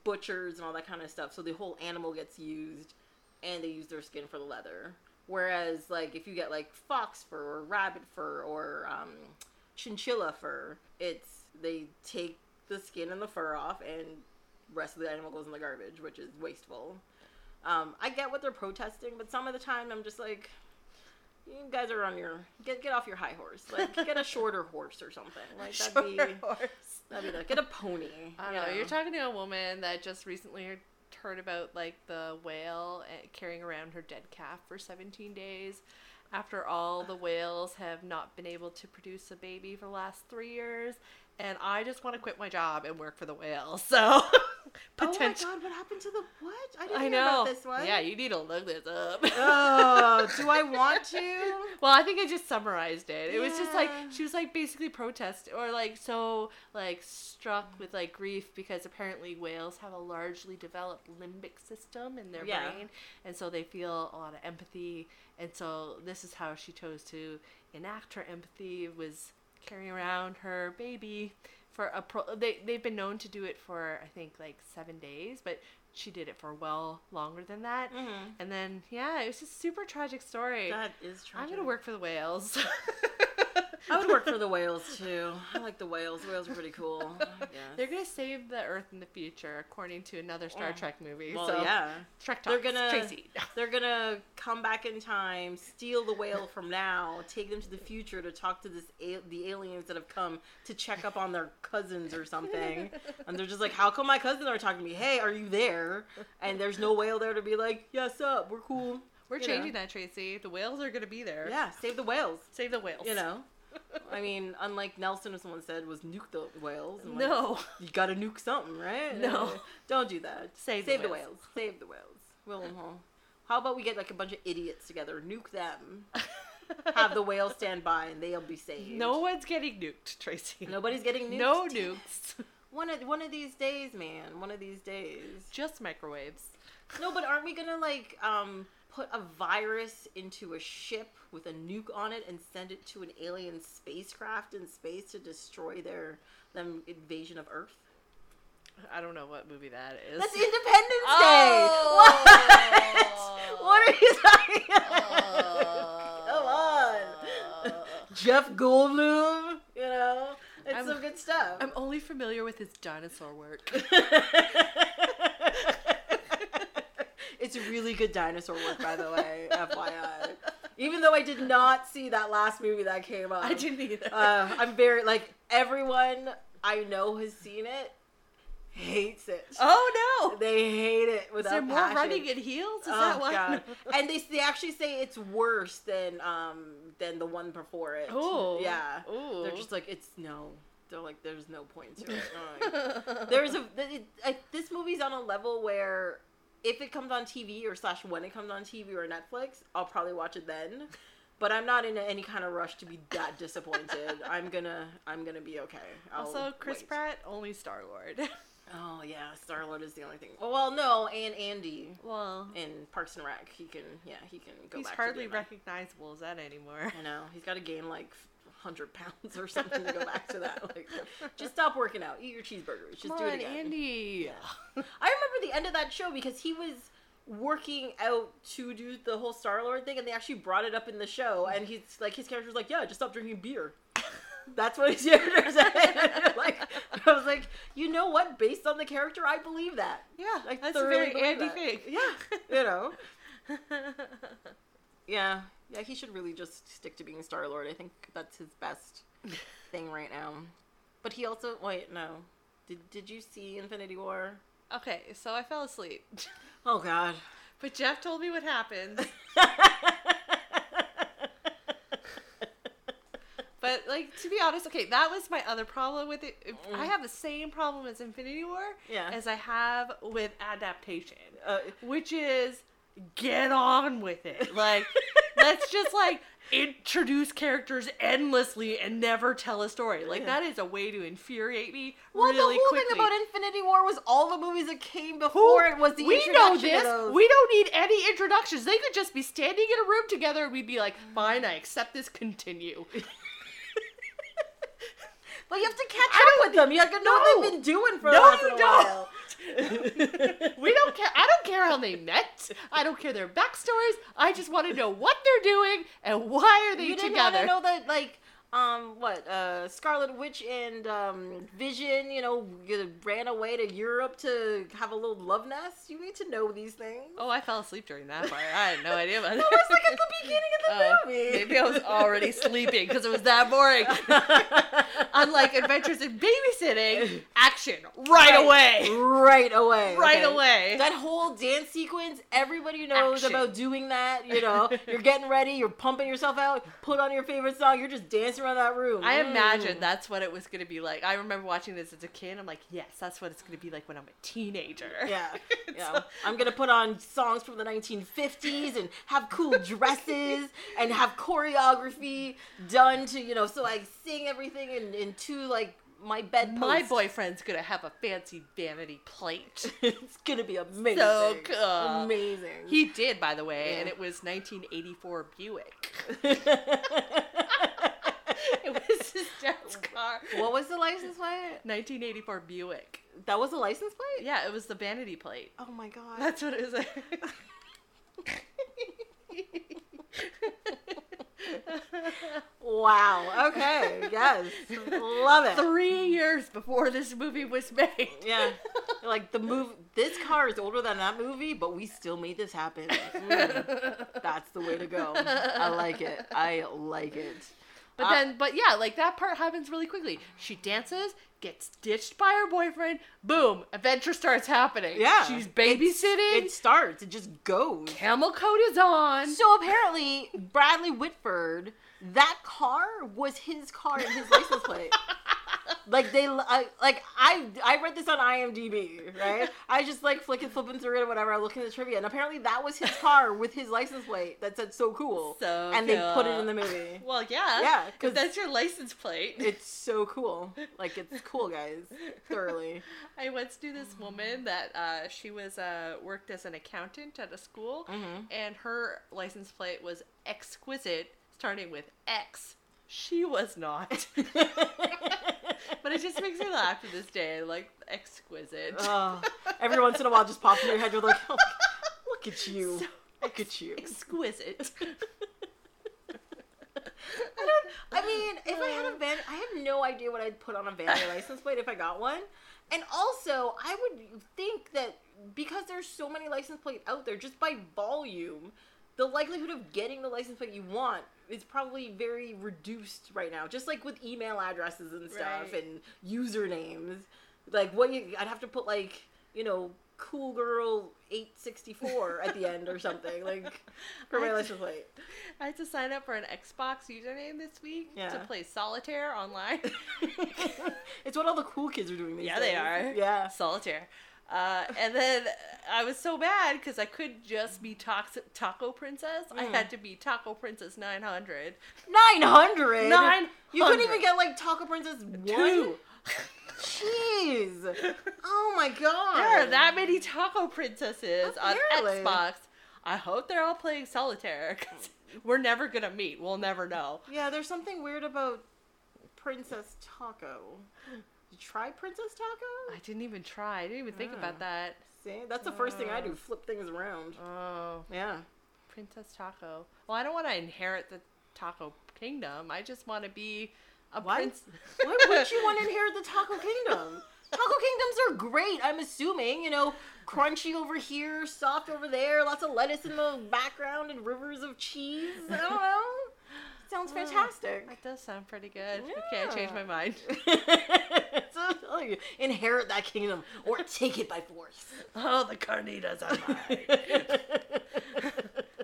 butchers and all that kind of stuff. So the whole animal gets used, and they use their skin for the leather. Whereas like if you get like fox fur or rabbit fur or um, chinchilla fur, it's they take the skin and the fur off, and rest of the animal goes in the garbage, which is wasteful. Um, I get what they're protesting, but some of the time I'm just like, you guys are on your get get off your high horse. Like get a shorter horse or something. Like that'd be Short horse. that'd be like get a pony. I don't you know. You're talking to a woman that just recently heard- about like the whale uh, carrying around her dead calf for 17 days after all the whales have not been able to produce a baby for the last three years. And I just want to quit my job and work for the whales. So potential. Oh my god, what happened to the what? I didn't I hear know. about this one. Yeah, you need to look this up. Oh, do I want to? Well, I think I just summarized it. It was just like she was like basically protest or like so like struck with like grief because apparently whales have a largely developed limbic system in their Yeah. brain and so they feel a lot of empathy and so this is how she chose to enact her empathy was carrying around her baby for a pro they they've been known to do it for I think like 7 days but she did it for well longer than that. Mhm. And then yeah, it was just a super tragic story. That is tragic. I'm gonna work for the whales. I would work for the whales too. I like the whales. The whales are pretty cool. Yeah. They're gonna save the Earth in the future, according to another Star. Trek movie. Well, so, yeah. Trek They're gonna Tracy. they're gonna come back in time, steal the whale from now, take them to the future to talk to this a- the aliens that have come to check up on their cousins or something. And they're just like, "How come my cousins are talking to me? Hey, are you there?" And there's no whale there to be like, "Yes, up, we're cool." We're You changing know. that, Tracy. The whales are gonna be there. Yeah, save the whales. Save the whales. You know, I mean, unlike Nelson, as someone said, was nuke the whales. like, No. you gotta nuke something, right? No. Uh, don't do that. Save the save the whales. whales. Save the whales. We'll. uh, How about we get like a bunch of idiots together, nuke them, have the whales stand by, and they'll be saved. No one's getting nuked, Tracy. Nobody's getting nuked. No nukes. One of one of these days, man. One of these days. Just microwaves. No, but aren't we gonna like um put a virus into a ship with a nuke on it and send it to an alien spacecraft in space to destroy their them invasion of Earth? I don't know what movie that is. That's Independence Oh. Day. What? What are you talking about? Come on, Jeff Goldblum. You know, it's I'm- some good stuff. I'm only familiar with his dinosaur work. it's a really good dinosaur work, by the way, FYI. Even though I did not see that last movie that came out, I didn't either. Uh, I'm very like everyone I know has seen it, hates it. oh no! They hate it without Is there more passion. running in heels? Is oh that why? god! and they they actually say it's worse than um than the one before it. Oh. yeah. Ooh. They're just like it's no. They're like there's no point to it. Like, there's a it, I, this movie's on a level where if it comes on TV or slash when it comes on TV or Netflix, I'll probably watch it then. But I'm not in any kind of rush to be that disappointed. I'm gonna I'm gonna be okay. I'll also, Chris wait. Pratt, only Star Lord. Oh yeah, Star Lord is the only thing. Well, no, and Andy well, in Parks and Rec. He can yeah he can go he's back. hardly recognizable as that anymore. I know he's got to gain like hundred pounds or something to go back to that. Like, just stop working out. Eat your cheeseburgers. Just Come do on, it again. Andy. I remember the end of that show because he was working out to do the whole Star Lord thing, and they actually brought it up in the show. And he's like, his character was like, "Yeah, just stop drinking beer." That's what his character said. like, I was like, you know what? Based on the character, I believe that. Yeah, Like, that's a very Andy that. thing. Yeah, you know. Yeah, yeah, he should really just stick to being Star Lord. I think that's his best thing right now. But he also wait, no. Did did you see Infinity War? okay, so I fell asleep, Oh God. but Jeff told me what happened. But like to be honest, okay, that was my other problem with it. I have the same problem as Infinity War Yeah. as I have with adaptation, uh, which is get on with it. Like let's just like introduce characters endlessly and never tell a story. Like that is a way to infuriate me well, really the whole quickly. thing about Infinity War was all the movies that came before it was the we know this. We don't need any introductions. They could just be standing in a room together and we'd be like, fine, I accept this, continue. but you have to catch I up with them. You have to know No. what they've been doing for No, the last you don't. while. we don't care. I don't care how they met. I don't care their backstories. I just want to know what they're doing and why are they you didn't together. want to know that, like, um, what, uh, Scarlet Witch and um, Vision, you know, you ran away to Europe to have a little love nest. You need to know these things. Oh, I fell asleep during that part. I had no idea about it. That was like at the beginning of the Oh, movie. maybe I was already sleeping because it was that boring. Unlike Adventures in Babysitting, action right, away. Right away. Right okay? away. That whole dance sequence, everybody knows Action. about doing that. You know, you're getting ready, you're pumping yourself out, put on your favorite song, you're just dancing around that room. I Mm. imagine that's what it was going to be like. I remember watching this as a kid. I'm like, yes, that's what it's going to be like when I'm a teenager. Yeah, yeah. So- I'm gonna put on songs from the 1950s and have cool dresses and have choreography done to you know, so I sing everything in into like my bedpost. My boyfriend's going to have a fancy vanity plate. it's gonna be amazing. So cool. Amazing. He did, by the way, Yeah. and it was 1984 Buick. it was his dad's car. what was the license plate? 1984 Buick. That was the license plate. Yeah, it was the vanity plate. Oh my god. That's what it was. Wow. Okay. Yes. Love it. Three years before this movie was made. Yeah. Like the move. This car is older than that movie, but we still made this happen. Mm. That's the way to go. I like it. I like it. But Uh, then, but yeah, like that part happens really quickly. She dances, gets ditched by her boyfriend. Boom, adventure starts happening. Yeah. she's babysitting. It starts. It just goes. camel coat is on. So apparently, Bradley Whitford, that car was his car and his license plate. like they, I, like I, I read this on IMDb, right? I just like flicking, flipping through it, or whatever. I look at the trivia, and apparently that was his car with his license plate that said "so cool," So and they put it in the movie. Well, yeah, yeah, because that's your license plate. It's so cool. Like it's cool, guys. Thoroughly. I once knew this woman that uh, she was uh, worked as an accountant at a school, Mhm. and her license plate was exquisite, starting with X. She was not, but it just makes me laugh to this day. Like exquisite. Oh, every once in a while, just pops in your head. You're like, oh, look at you. So Look at you. exquisite. I don't. I mean, if I had a van, I have no idea what I'd put on a vanity license plate if I got one. And also, I would think that because there's so many license plates out there, just by volume, the likelihood of getting the license plate you want is probably very reduced right now. Just like with email addresses and stuff Right. and usernames, like what you, I'd have to put like you know, cool girl eight sixty four at the end or something like for my license plate. I had to sign up for an Xbox username this week Yeah. to play solitaire online. it's what all the cool kids are doing these days. Yeah, days. they are. Yeah. solitaire. Uh, and then I was so mad because I could just be Tox- Taco Princess. I Mm. had to be Taco Princess 900. 900? Nine You couldn't even get like Taco Princess 1? Two. Jeez. Oh my god. There are that many Taco Princesses Apparently. on Xbox. I hope they're all playing solitaire because we're never gonna meet. We'll never know. Yeah, there's something weird about Princess Taco. Did you try Princess Taco? I didn't even try. I didn't even think Yeah. about that. See, that's the first thing I do, Uh. flip things around. Oh, Yeah. Princess Taco. Well, I don't want to inherit the Taco Kingdom. I just want to be a prince. Why would you want to inherit the Taco Kingdom? Taco Kingdoms are great, I'm assuming. You know, crunchy over here, soft over there, lots of lettuce in the background, and rivers of cheese. I don't know. Sounds fantastic. That does sound pretty good. Okay, I changed my mind. so I'm telling you, inherit that kingdom or take it by force. Oh, the carnitas are mine.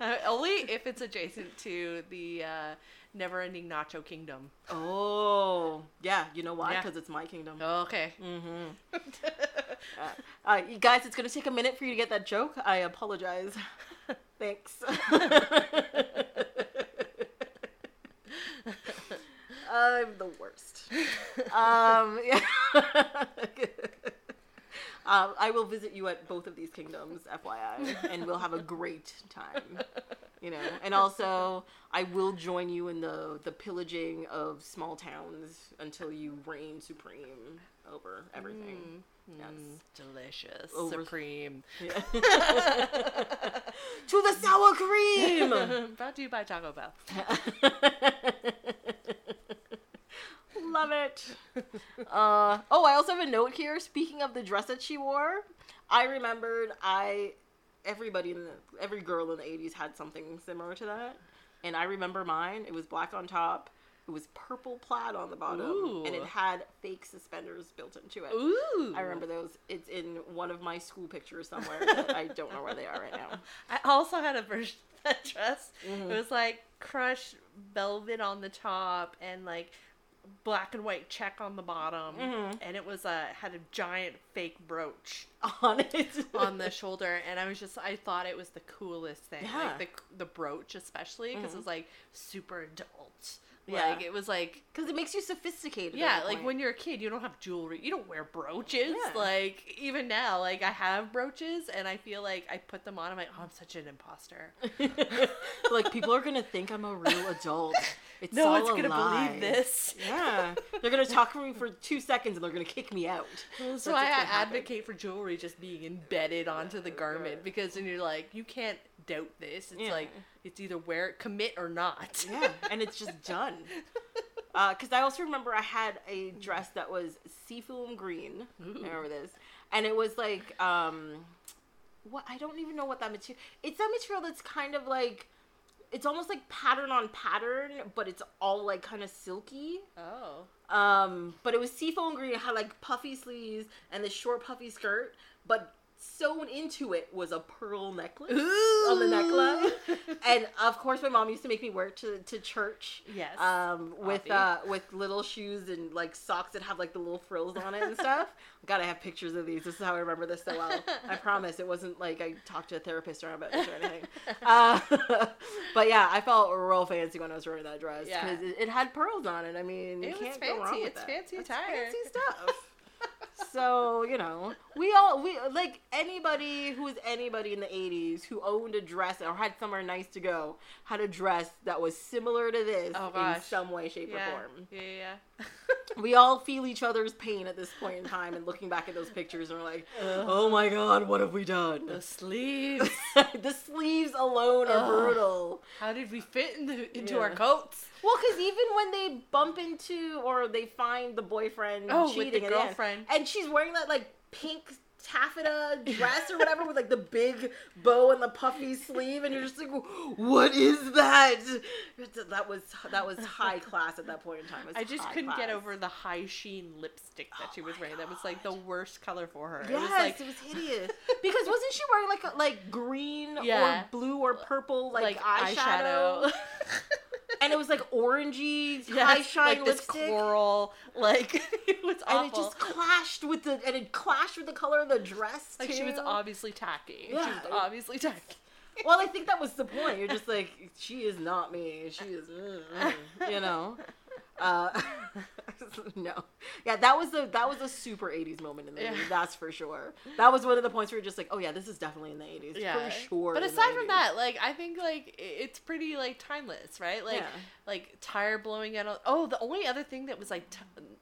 uh, only if it's adjacent to the uh, never-ending Nacho Kingdom. oh, yeah. You know why? Yeah. Because it's my kingdom. Okay. Mm-hmm. Uh, uh, you guys, it's gonna take a minute for you to get that joke. I apologize. Thanks. I'm the worst. Um, yeah. um, I will visit you at both of these kingdoms, FYI, and we'll have a great time. You know, and also I will join you in the the pillaging of small towns until you reign supreme over everything. Yes. Delicious. Over- Supreme. Yeah. to the sour cream. Brought to you by Taco Bell. Love it. Uh, oh, I also have a note here. Speaking of the dress that she wore, I remembered I everybody in the every girl in the '80s had something similar to that, and I remember mine. It was black on top. It was purple plaid on the bottom, and it had fake suspenders built into it. Ooh. I remember those. It's in one of my school pictures somewhere. I don't know where they are right now. I also had a version of that dress. Mhm. It was like crushed velvet on the top and like black and white check on the bottom, Mhm. and it was a had a giant fake brooch On it. on the shoulder, and I was just I thought it was the coolest thing, Yeah. like the the brooch especially because Mhm. it was like super adult. Yeah. Like it was like Because it makes you sophisticated. yeah, like point. when you're a kid, you don't have jewelry. You don't wear brooches. Yeah. Like even now, like I have brooches, and I feel like I put them on. I'm like, oh, I'm such an imposter. like people are gonna think I'm a real adult. It's no one's gonna lie. believe this. Yeah, they're gonna talk to me for two seconds and they're gonna kick me out. So That's I gonna happen. advocate for jewelry just being embedded onto the garment because then you're like, you can't doubt this. It's Yeah. like it's either wear it, commit or not. Yeah, and it's just done. Because I also remember I had a dress that was seafoam green. Ooh. I remember this, and it was like um, what I don't even know what that material. It's that material that's kind of like. it's almost like pattern on pattern, but it's all like kind of silky. Oh. Um, but it was seafoam green. It had like puffy sleeves and this short puffy skirt, but sewn into it was a pearl necklace on the necklace. and of course, my mom used to make me wear it to, to church. Yes. Um, with uh, with little shoes and like socks that have like the little frills on it and stuff. God, I have pictures of these. This is how I remember this so well. I promise it wasn't like I talked to a therapist or about this or anything. Uh, but yeah, I felt real fancy when I was wearing that dress Yeah. because it, it had pearls on it. I mean, you It was can't go wrong fancy. with It's that. fancy It's attire. fancy stuff. So you know, we all we like anybody who was anybody in the '80s who owned a dress or had somewhere nice to go had a dress that was similar to this Oh, in some way, shape, Yeah. or form. Yeah, yeah. We all feel each other's pain at this point in time, and looking back at those pictures, and we're like, "Oh my god, what have we done?" the sleeves. the sleeves alone are Ugh. brutal. How did we fit in the, into Yeah. our coats? Well, because even when they bump into or they find the boyfriend Oh, with cheating the at the end, girlfriend. and she's wearing that like pink taffeta dress or whatever with like the big bow and the puffy sleeve, and you're just like, "What is that?" That was that was high class at that point in time. I just couldn't get over the high sheen lipstick that Oh she was wearing. That was like the worst color for her. Yes, it was like it was hideous. because wasn't she wearing like a, like green Yeah. or blue or purple like, like eyeshadow? And it was like orangey high Yes, shine like this coral. Like it was awful. and it just clashed with the and it clashed with the color of the dress like she was obviously tacky. She Yeah, was obviously tacky. well i think that was the point you're just like she is not me she is you know uh no yeah that was the that was a super 80s moment in the Yeah. movie that's for sure that was one of the points where you're just like oh yeah this is definitely in the 80s Yeah, for sure But aside from 80s. that, like I think like it's pretty like timeless, right? Like Yeah. like tire blowing out. Oh, the only other thing that was like t-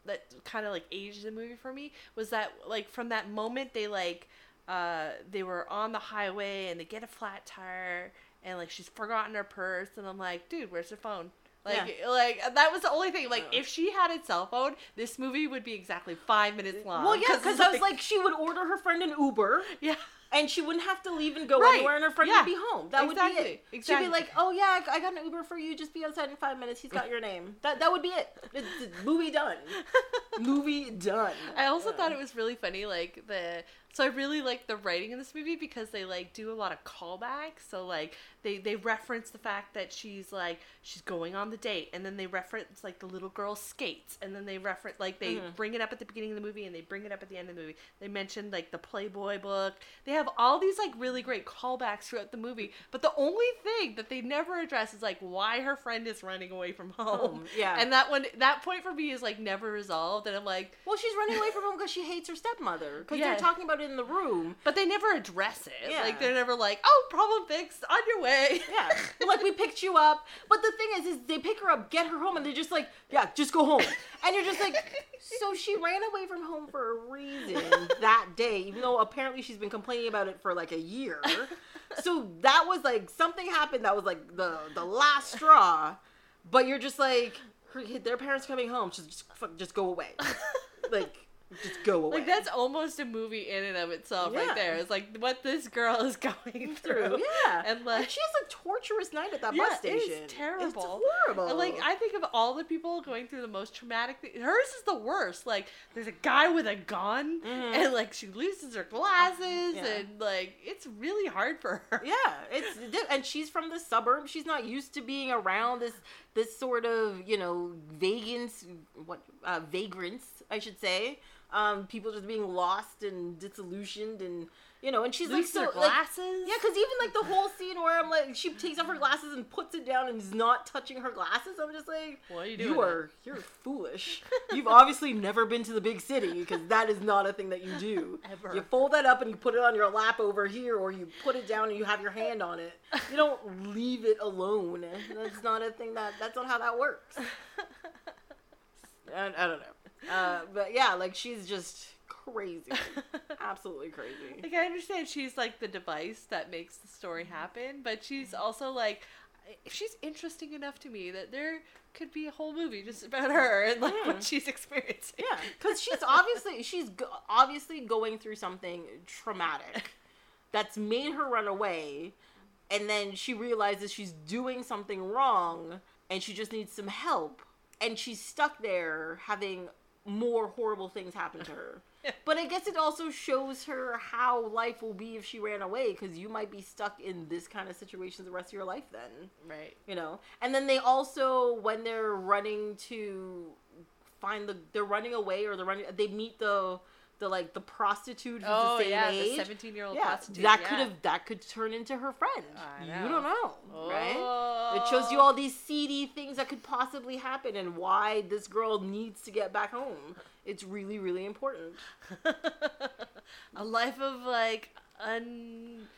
that kind of like aged the movie for me was that like from that moment they like uh they were on the highway and they get a flat tire and like she's forgotten her purse and I'm like, dude, where's her phone? Like, eh, like that was the only thing. Like, Yeah. if she had a cell phone, this movie would be exactly five minutes long. well yeah because i was like she would order her friend an uber yeah, and she wouldn't have to leave and go Right. anywhere, and her friend Yeah. would be home. That would be it. Exactly. She'd be like, "Oh yeah, I got an Uber for you. Just be outside in five minutes. He's got your name." That that would be it. It's, it's movie done. movie done. I also Yeah. thought it was really funny, like the. So I really like the writing in this movie because they like do a lot of callbacks. So like they they reference the fact that she's like she's going on the date, and then they reference like the little girl skates, and then they reference like they Mhm. bring it up at the beginning of the movie and they bring it up at the end of the movie. They mentioned like the Playboy book. They have all these like really great callbacks throughout the movie, but the only thing that they never address is like why her friend is running away from home. Home, yeah. and that one that point for me is like never resolved, and I'm like. Well, she's running away from home because she hates her stepmother. Because Yeah. they're talking about in the room. But they never address it. Yeah. Like they're never like, "Oh, problem fixed, on your way." Yeah, like we picked you up. But the thing is, is they pick her up, get her home, and they're just like, yeah, just go home. And you're just like, so she ran away from home for a reason that day, even though apparently she's been complaining about it for like a year. So that was like something happened that was like the the last straw. But you're just like, her, their parents coming home, just just, fuck- just go away, like just go away. Like that's almost a movie in and of itself, Yeah. right there. It's like what this girl is going through. Yeah, and like. she has a torturous night at that Yeah, bus station. it is terrible. It's horrible. and, Like I think of all the people going through the most traumatic thing, hers is the worst. Like there's a guy with a gun, Mhm. and like she loses her glasses, Yeah. and like it's really hard for her. Yeah, it's and she's from the suburbs. She's not used to being around this this sort of you know vagans what uh, vagrants I should say. Um, people just being lost and disillusioned and you know, and she's like so her like, glasses. yeah, because even like the whole scene where I'm like, she takes off her glasses and puts it down and is not touching her glasses. I'm just like, What are you doing? you are you're foolish. You've obviously never been to the big city because that is not a thing that you do. Ever. You fold that up and you put it on your lap over here, or you put it down and you have your hand on it. You don't leave it alone. That's not a thing that. That's not how that works. I, I don't know. Uh, but yeah, like she's just crazy, absolutely crazy. Like I understand she's like the device that makes the story happen, but she's Mm-hmm. also like she's interesting enough to me that there could be a whole movie just about her and like Yeah. what she's experiencing. Yeah, because she's obviously she's go- obviously going through something traumatic that's made her run away. and then she realizes she's doing something wrong and she just needs some help and she's stuck there having more horrible things happen to her. But i guess it also shows her how life will be if she ran away because you might be stuck in this kind of situation the rest of your life then. Right. you know? And then they also when they're running to find the they're running away or they're running they meet the the like the prostitute who's Oh the same yeah, age the seventeen-year-old yeah, prostitute. that yeah. could have that could turn into her friend. You don't know, right? It Oh. shows you oh. all these seedy things that could possibly happen and why this girl needs to get back home. It's really, really important. a life of like un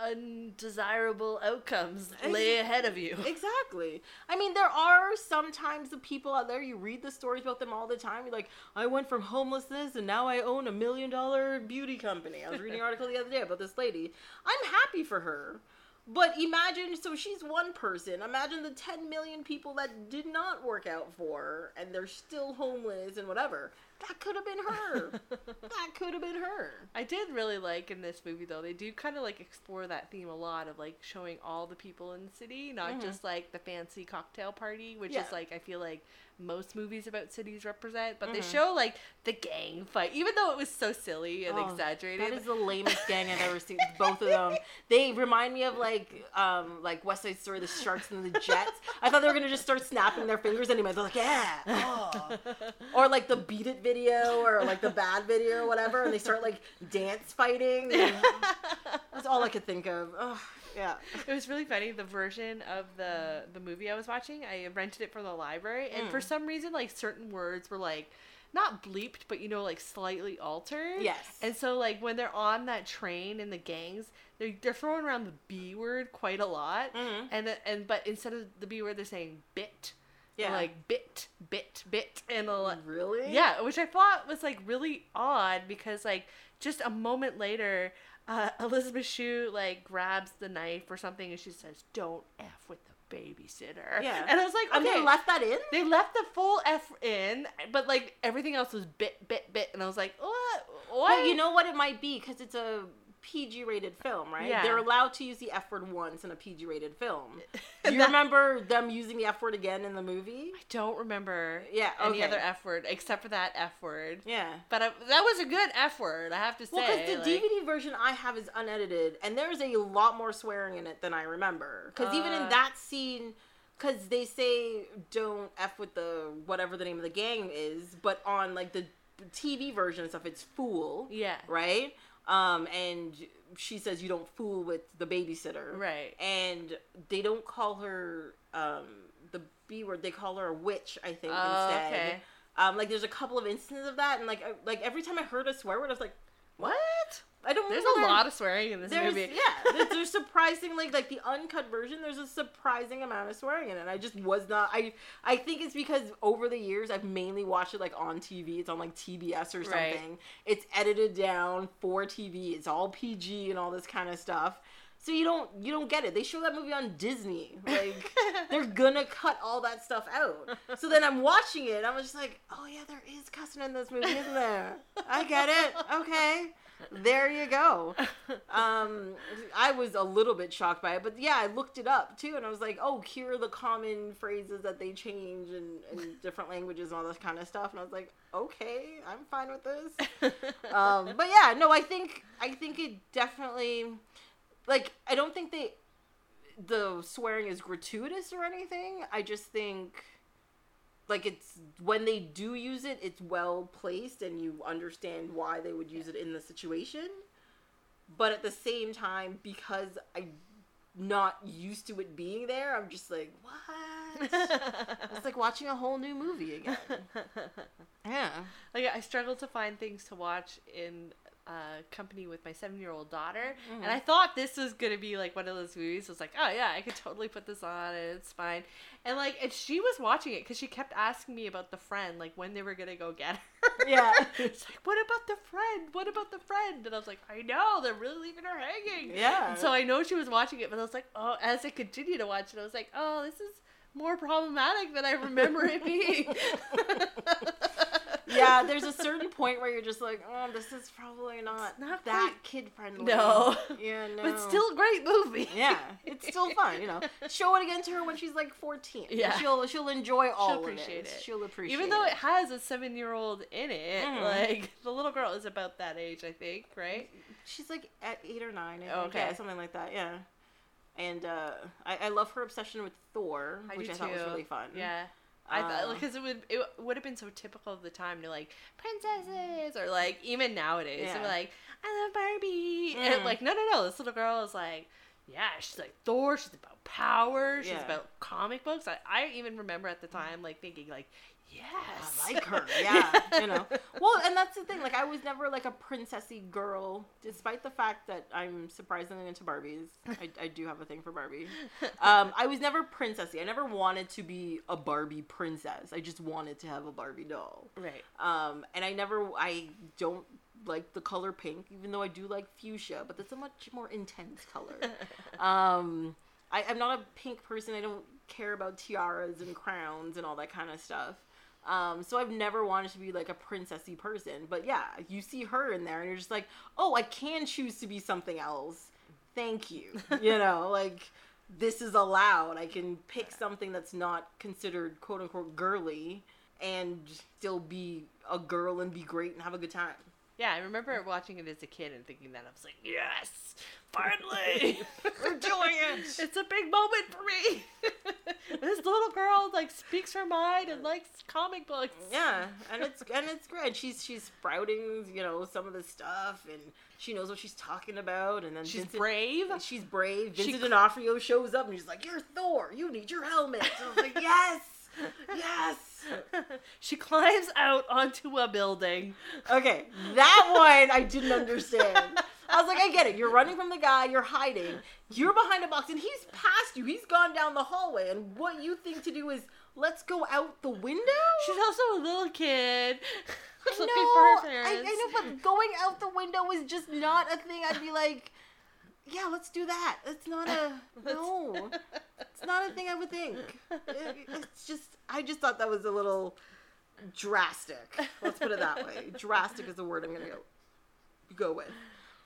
undesirable outcomes lay ahead of you. Exactly. I mean, there are sometimes the people out there, you read the stories about them all the time. You're like, I went from homelessness and now I own a million dollar beauty company. I was reading an article the other day about this lady. I'm happy for her. But imagine, so she's one person. Imagine the 10 million people that did not work out for her and they're still homeless and whatever. That could have been her. that could have been her. I did really like in this movie though. They do kind of like explore that theme a lot of like showing all the people in the city, not Mhm. just like the fancy cocktail party, which Yeah. is like I feel like most movies about cities represent. But they Mhm. show like the gang fight, even though it was so silly and Oh, exaggerated. That is the lamest gang I've ever seen. Both of them. They remind me of like um like West Side Story, the Sharks and the Jets. I thought they were gonna just start snapping their fingers anyway. They're like, yeah. oh." Or like the Beat It video or like the Bad video or whatever, and they start like dance fighting. That's all I could think of. Ugh, yeah. it was really funny the version of the the movie I was watching. I rented it from the library, and for Mm. some reason, like certain words were like not bleeped, but you know, like slightly altered. Yes. And so, like when they're on that train in the gangs, they're they're throwing around the B word quite a lot, Mhm. and the, and but instead of the B word, they're saying bit. They're Yeah. like bit, bit, bit, and a lot. really? Yeah, which I thought was like really odd because like just a moment later, uh, Elizabeth Shue like grabs the knife or something and she says, "Don't f with the babysitter." Yeah. and I was like, And okay. they left that in? They left the full f in, but like everything else was bit, bit, bit, and I was like, what? What? But you know what it might be because it's a PG rated film, right? Yeah. They're allowed to use the F word once in a PG rated film. Do you that- remember them using the F word again in the movie? I don't remember. Yeah, Any okay. other f word except for that f word. Yeah. But I, that was a good f word, I have to say. Well, because the like- DVD version I have is unedited, and there's a lot more swearing in it than I remember. Because even in Uh. that scene, because they say don't f with the whatever the name of the gang is, but on like the TV version and stuff, it's fool. Yeah. Right. Um, and she says you don't fool with the babysitter. Right. And they don't call her um the B word. They call her a witch. I think Oh, instead. okay. Um, like there's a couple of instances of that, and like I, like every time I heard a swear word, I was like, What? I don't. Know. There's a lot of swearing in this there's movie. yeah, there's, surprisingly like the uncut version. There's a surprising amount of swearing in it. I just was not. I I think it's because over the years I've mainly watched it like on TV. It's on like TBS or something. Right. It's edited down for TV. It's all PG and all this kind of stuff. So you don't you don't get it. They show that movie on Disney. Like they're gonna cut all that stuff out. So then I'm watching it. and I was just like, oh yeah, there is cussing in this movie, isn't there? I get it. Okay, there you go. Um, I was a little bit shocked by it, but yeah, I looked it up too, and I was like, oh, here are the common phrases that they change in, in different languages and all this kind of stuff. And I was like, okay, I'm fine with this. Um, but yeah, no, I think I think it definitely like I don't think they the swearing is gratuitous or anything. I just think like it's when they do use it, it's well placed and you understand why they would use it in the situation. But at the same time, because I'm not used to it being there, I'm just like, what? it's like watching a whole new movie again. Yeah. like I struggled to find things to watch in uh, company with my seven-year-old daughter, Mm-hmm. and I thought this was gonna be like one of those movies. I was like, oh yeah, I could totally put this on, and it's fine. And like, and she was watching it because she kept asking me about the friend, like when they were gonna go get her. Yeah. it's like, what about the friend? What about the friend? And I was like, I know they're really leaving her hanging. Yeah. And so I know she was watching it, but I was like, oh, as I continued to watch it, I was like, oh, this is more problematic than I remember it being. yeah, there's a certain point where you're just like, oh, this is probably not, not that kid friendly. No. Yeah, no. But still a great movie. Yeah, it's still fun, you know. Show it again to her when she's like 14. Yeah. she'll she'll enjoy all appreciate of it. it. She'll appreciate it. Even though it. it has a seven year old in it, Mhm. like the little girl is about that age, I think, right? She's like at eight or nine, I think. Oh, okay. Yeah, something like that. Yeah. And uh, I, I love her obsession with Thor, I which I thought was really fun. Yeah. I Uh, thought because it would it would have been so typical of the time to like princesses or like even nowadays Yeah. they're like I love Barbie Mm. and like no no no this little girl is like yeah she's like Thor she's about power she's Yeah. about comic books I, I even remember at the time like thinking like yes I like her, yeah, you know. Well, and that's the thing. Like, I was never like a princessy girl, despite the fact that I'm surprisingly into Barbies. I, I do have a thing for Barbie. Um, I was never princessy. I never wanted to be a Barbie princess. I just wanted to have a Barbie doll. right Um, and I never, I don't like the color pink, even though I do like fuchsia, but that's a much more intense color. um, I, I'm not a pink person. I don't care about tiaras and crowns and all that kind of stuff. Um, so I've never wanted to be like a princessy person. But yeah, you see her in there and you're just like, oh, I can choose to be something else. Thank you. You know, like this is allowed. I can pick something that's not considered quote unquote girly and still be a girl and be great and have a good time. Yeah I remember watching it as a kid and thinking that I was like yes finally We're doing it. it's a big moment for me this little girl like speaks her mind and likes comic books Yeah, and it's and it's great. She's she's sprouting, you know, some of the stuff, and she knows what she's talking about. And then she's Vincent, brave She's brave. She Vincent D'Onofrio shows up, and she's like, "You're Thor. You need your helmet." And I was like, "Yes, yes." she climbs out onto a building. Okay, that one I didn't understand. I was like, I get it. You're running from the guy. You're hiding. You're behind a box, and he's past you. He's gone down the hallway, and what you think to do is let's go out the window. She's also a little kid for her I. I know, but going out the window is just not a thing. I'd be like, yeah, let's do that. It's not a no. It's not a thing I would think. It- it's just, I just thought that was a little drastic. Let's put it that way. Drastic is the word I'm gonna go go with.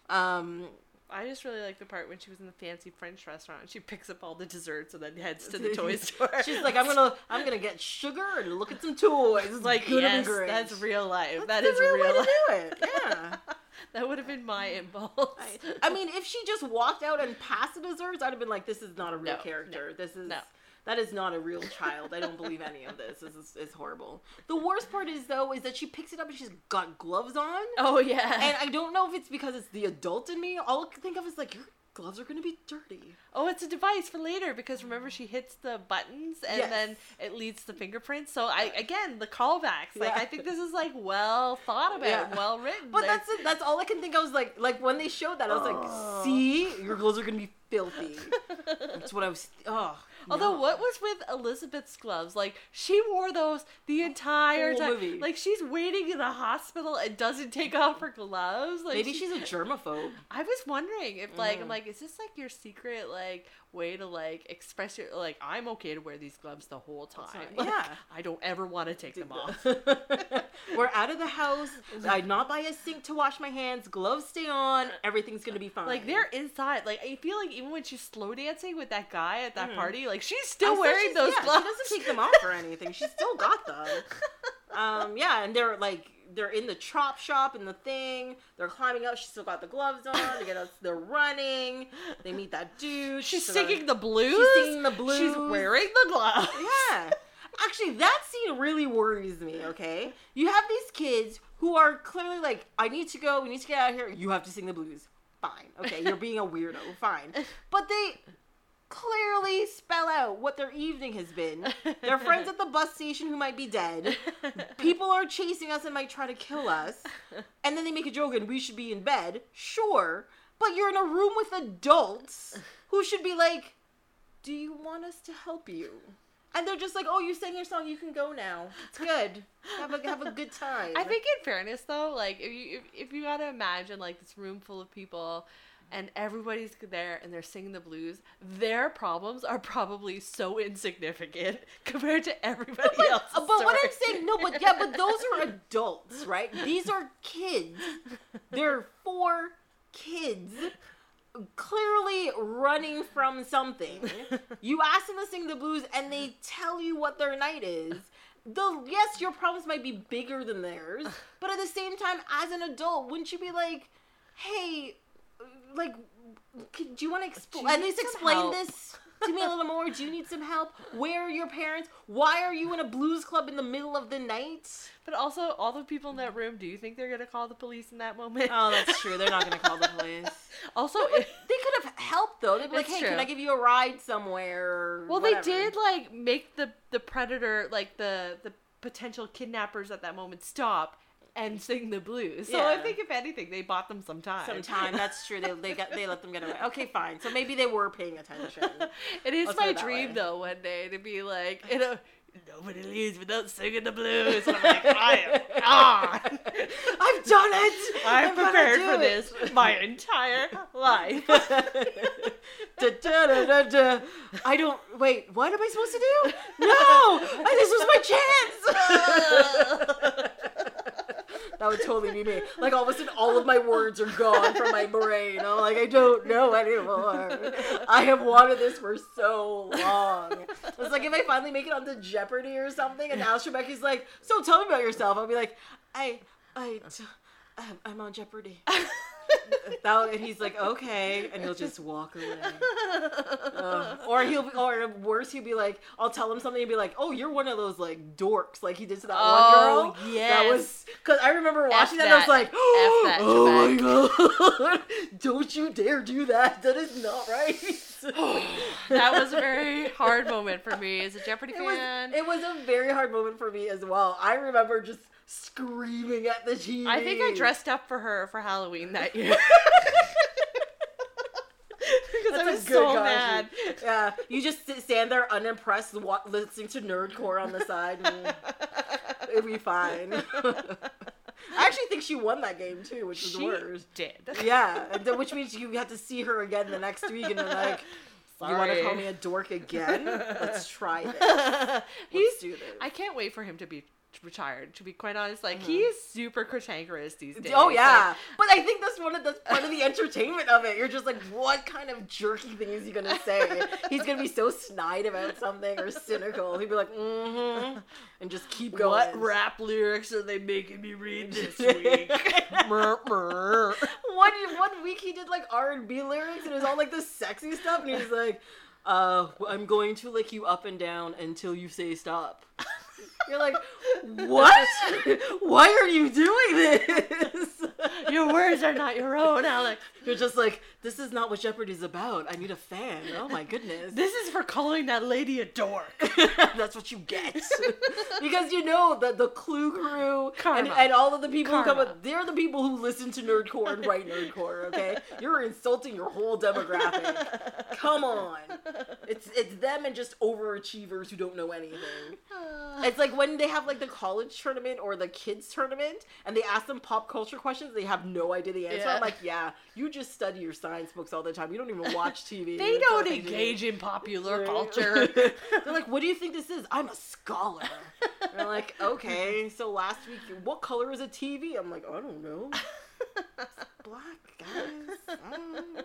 Um, I just really like the part when she was in the fancy French restaurant and she picks up all the desserts and then heads to the toy store. she's like, I'm gonna, I'm gonna get sugar and look at some toys. It's like, yes, that's real life. That's That the is real, real, life. to do it. Yeah. that would have been my impulse. I, I mean, if she just walked out and passed the desserts, I'd have been like, "This is not a real No, character. This is no. that is not a real child. I don't believe any of this. This is, is horrible." The worst part is though is that she picks it up and she's got gloves on, oh yeah. and I don't know if it's because it's the adult in me. All I can think of is like, your gloves are gonna be dirty. oh, it's a device for later because remember she hits the buttons and Yes. then it leads to fingerprints. So I again the callbacks. Like Yeah. I think this is like well thought about, Yeah. well written. But Like, that's it. That's all I can think. I was like, like when they showed that, I was Oh. like, "See, your gloves are gonna be filthy." That's what I was. Oh. Although no. what was with Elizabeth's gloves? Like she wore those the entire Whole time. movie. Like she's waiting in the hospital and doesn't take off her gloves. Like maybe she- she's a germaphobe. I was wondering if like I'm Mm. like, is this like your secret like way to like express your like I'm okay to wear these gloves the whole time. Like, Yeah. I don't ever want to take them off. We're out of the house. I not by a sink to wash my hands. Gloves stay on. Everything's gonna be fine. Like they're inside. Like I feel like even when she's slow dancing with that guy at that Mm. party, like she's I still said wearing she's- those yeah, gloves. She doesn't take them off or anything. She's still got them. Um, yeah, and they're like they're in the chop shop and the thing. They're climbing up. She's still got the gloves on. They get us. They're running. They meet that dude. She's singing the blues. She's singing the blues. She's wearing the gloves. Yeah. Actually, that scene really worries me, okay? You have these kids who are clearly like, I need to go, we need to get out of here. You have to sing the blues. Fine. Okay, you're being a weirdo. Fine. But they clearly spell out what their evening has been. They're friends at the bus station who might be dead. People are chasing us and might try to kill us. And then they make a joke and we should be in bed. Sure. But you're in a room with adults who should be like, do you want us to help you? And they're just like, oh, you sang your song, you can go now. It's good. Have a have a good time. I think in fairness though, like if you if, if you gotta imagine like this room full of people and everybody's there and they're singing the blues, their problems are probably so insignificant compared to everybody But, uh, else. but what I'm saying, no, but yeah, but those are adults, right? These are kids. They're four kids clearly running from something. You ask them to sing the blues and they tell you what their night is. The yes, your problems might be bigger than theirs, but at the same time, as an adult, wouldn't you be like, "Hey, like, could, do you want to Do expl- at least explain help?" this to me a little more? Do you need some help? Where are your parents? Why are you in a blues club in the middle of the night? But also, all the people in that room, do you think they're gonna call the police in that moment? Oh, that's true. They're not going to call the police. also, But if, they could have helped though. They'd be like, That's "Hey, can. I give you a ride somewhere?" well, whatever. they did like make the the predator, like the the potential kidnappers at that moment, stop and sing the blues. So I think if anything, they bought them some time. some time. That's true. They they got they let them get away. Okay, fine. So maybe they were paying attention. It is Let's my dream way. though one day to be like, you know, nobody leaves without singing the blues. And I'm like, I am on. I've done it. I'm gonna prepared for it. this my entire life. da, da, da. I don't wait. What am I supposed to do? No, this was my chance. That would totally be me. Like all of a sudden, all of my words are gone from my brain. I'm like, I don't know anymore. I have wanted this for so long. It's like if I finally make it onto Jeopardy or something, and Al Trebek's like, "So tell me about yourself." I'll be like, "I, I, I'm- um, I'm on Jeopardy." that, and he's like, okay, and he'll just walk away. Ugh. or he'll, be, or worse, he'll be like, I'll tell him something and be like, oh, you're one of those like dorks, like he did to that Oh, one girl. that yes. was because I remember watching that, and I was like, that, oh my god, don't you dare do that. That is not right. that was a very hard moment for me as a Jeopardy It was, fan. it was a very hard moment for me as well. I remember just screaming at the TV. I think I dressed up for her for Halloween that year. because I was so costume. mad. Yeah, you just stand there unimpressed, wa- listening to nerdcore on the side. And it'd be fine. I actually think she won that game too, which is She worse. did. Yeah, which means you have to see her again the next week, and they're like, "You want to call me a dork again? Let's try this. He's. Let's do this." I can't wait for him to be retired. To be quite honest, like he is super cantankerous these days. Oh Like, yeah, but I think that's one of that's part of the entertainment of it. You're just like, what kind of jerky thing is he gonna say? He's gonna be so snide about something or cynical. He'd be like, mm-hmm, and just keep going. what rap lyrics are they making me read this week? Mer, mer. one one week he did like R and B lyrics and it was all like this sexy stuff, and he was like, uh, "I'm going to lick you up and down until you say stop." You're like, what? Why are you doing this? Your words are not your own, Alex. You're just like, this is not what Jeopardy's about. I need a fan. Oh my goodness. This is for calling that lady a dork. That's what you get. because you know that the Clue crew and, and all of the people who come up, they're the people who listen to Nerdcore and write Nerdcore, okay? You're insulting your whole demographic. Come on. It's it's them and just overachievers who don't know anything. It's like when they have like the college tournament or the kids tournament and they ask them pop culture questions, they have no idea the answer. Yeah. I'm like, yeah, you just study your science books all the time. You don't even watch TV. They That's don't all you do. engage in popular culture. They're like, what do you think this is? I'm a scholar. And they're like, okay, so last week, what color is a TV? I'm like, I don't know. It's black, guys. I don't know.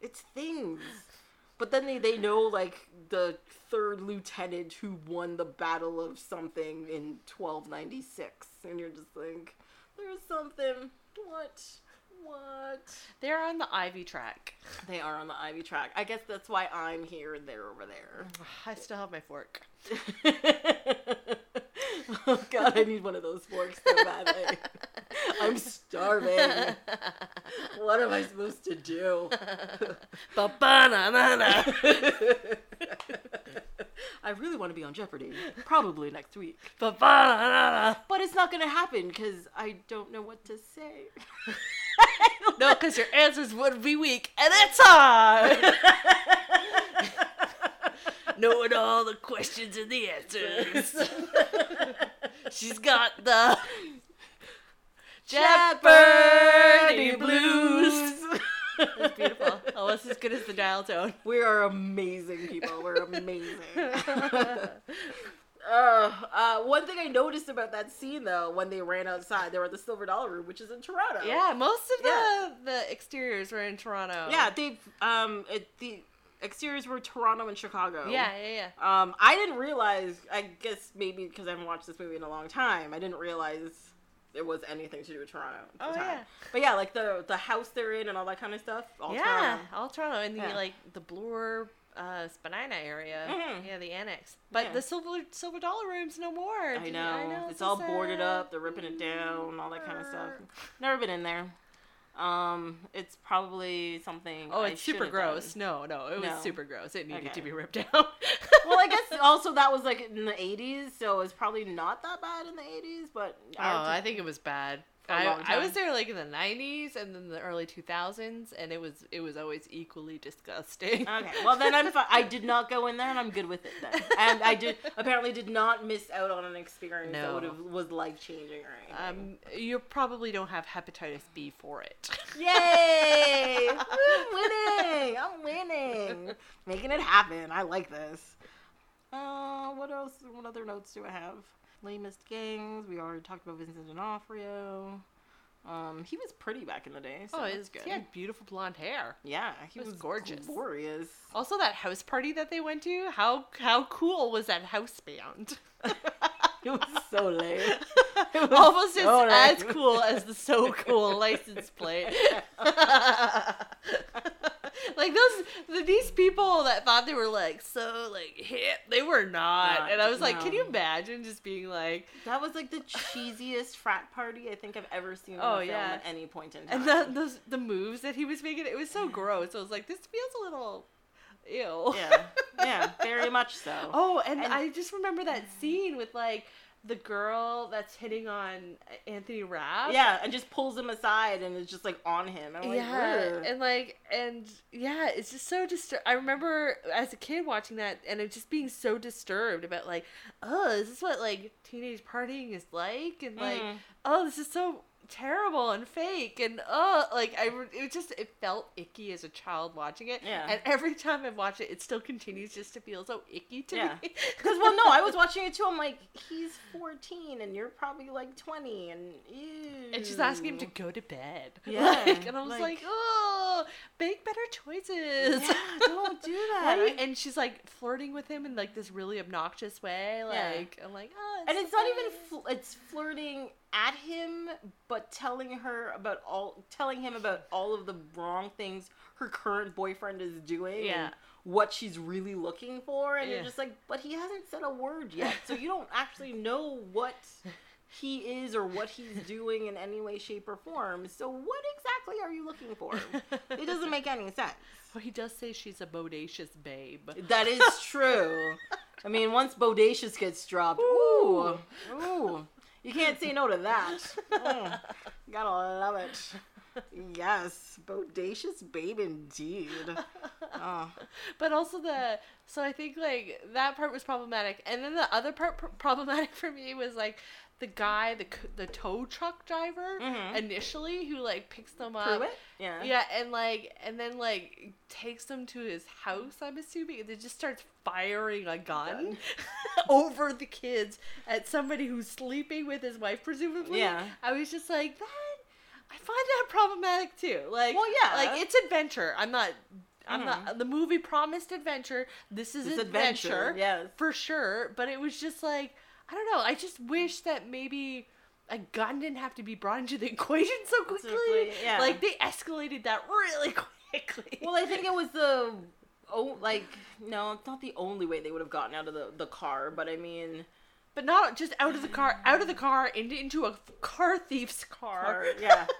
It's things. But then they, they know, like, the third lieutenant who won the Battle of something in 1296. And you're just like, there's something. What? What? They're on the Ivy track. They are on the Ivy track. I guess that's why I'm here and they're over there. I still have my fork. oh god, I need one of those forks so badly. I'm starving. What am I supposed to do? I really want to be on Jeopardy. Probably next week. But it's not going to happen because I don't know what to say. No, because your answers would be weak, and it's hard. Knowing all the questions and the answers. She's got the Jeopardy blues. It's beautiful. Almost as good as the dial tone. We are amazing people. We're amazing. Uh, uh, one thing I noticed about that scene though, when they ran outside, they were at the Silver Dollar Room, which is in Toronto. Yeah, most of the Yeah. the exteriors were in Toronto. Yeah, they um it, the exteriors were Toronto and Chicago. Yeah, yeah, yeah. Um, I didn't realize. I guess maybe because I haven't watched this movie in a long time, I didn't realize it was anything to do with Toronto. at the Oh, time. yeah. But yeah, like the the house they're in and all that kind of stuff. All yeah, Toronto. all Toronto and the Yeah. like the Bloor uh Spadina area. Mhm. Yeah, the annex. But Yeah. the silver silver dollar rooms no more. I Did you- know. It's so all boarded up. They're ripping it down. All that kind of stuff. Never been in there. Um, it's probably something. Oh, I it's super gross. done. No, no, it was No. super gross. It needed to be ripped out. well, I guess also that was like in the '80s, so it's probably not that bad in the '80s. But Oh, our- I think it was bad. I, I was there like in the '90s and then the early 2000s, and it was it was always equally disgusting. Okay, well then I'm fine. I did not go in there, and I'm good with it then. And I did apparently did not miss out on an experience that would have was life changing or anything. Um, you probably don't have hepatitis B for it. Yay! I'm winning! I'm winning! Making it happen. I like this. Uh, what else? What other notes do I have? Lamest gangs. We already talked about Vincent D'Onofrio. Um, he was pretty back in the day, so oh, that's it's, good. he had beautiful blonde hair. yeah, he was was, gorgeous. glorious. Also, that house party that they went to, how how cool was that house band? It was so lame. It was Almost so as, as cool as the so cool license plate. like those the, these people that thought they were like so like hip, they were not. Not- and I was like, can you imagine just being like, That was like the cheesiest frat party I think I've ever seen in Oh, a film yeah. at any point in time. and the those the moves that he was making, it was so gross. I was like, this feels a little ew. yeah, yeah, very much so. Oh, and, And- I just remember that mm. scene with like the girl that's hitting on Anthony Rapp. Yeah, and just pulls him aside and is just like on him. I'm like, yeah, "Ugh." and like, and yeah, it's just so distur. I remember as a kid watching that, and it just being so disturbed about like, oh, this is this what like teenage partying is like? And like, Mhm. oh, this is so terrible and fake, and oh, like I, it just it felt icky as a child watching it. Yeah. and every time I watch it, it still continues just to feel so icky to Yeah. me. Because well, no, I was watching it too. I'm like, he's 14 and you're probably like 20, and ew. And she's asking him to go to bed. Yeah, Like, and I was like, like- oh, make better choices. Yeah, don't do that. you- and she's like flirting with him in like this really obnoxious way. Yeah. Like, I'm like, oh, and so it's not even fl- it's flirting at him but telling her about all telling him about all of the wrong things her current boyfriend is doing Yeah. and what she's really looking for and Yeah. you're just like but he hasn't said a word yet so you don't actually know what he is or what he's doing in any way shape or form so what exactly are you looking for it doesn't make any sense Well, he does say she's a bodacious babe. that is true. I mean, once Bodacious gets dropped, ooh, ooh, you can't say no to that. Mm, gotta love it. Yes, Bodacious babe indeed. Oh, But also the so I think like that part was problematic, and then the other part pr- problematic for me was like the guy, the the tow truck driver Mhm. initially who like picks them up. it? Yeah. Yeah, and like, and then like takes them to his house. I'm assuming, and then just starts firing a gun Gun. over the kids at somebody who's sleeping with his wife, presumably. Yeah. I was just like that. I find that problematic too. Like, Well, yeah. like it's adventure. I'm not. I'm not. The movie promised adventure. This is It's adventure, adventure, yes. for sure. But it was just like I don't know. I just wish that maybe a gun didn't have to be brought into the equation so quickly. yeah. Like they escalated that really quickly. Well, I think it was the oh, like no, it's not the only way they would have gotten out of the the car, but I mean, but not just out of the car, out of the car into into a car thief's car. car, yeah.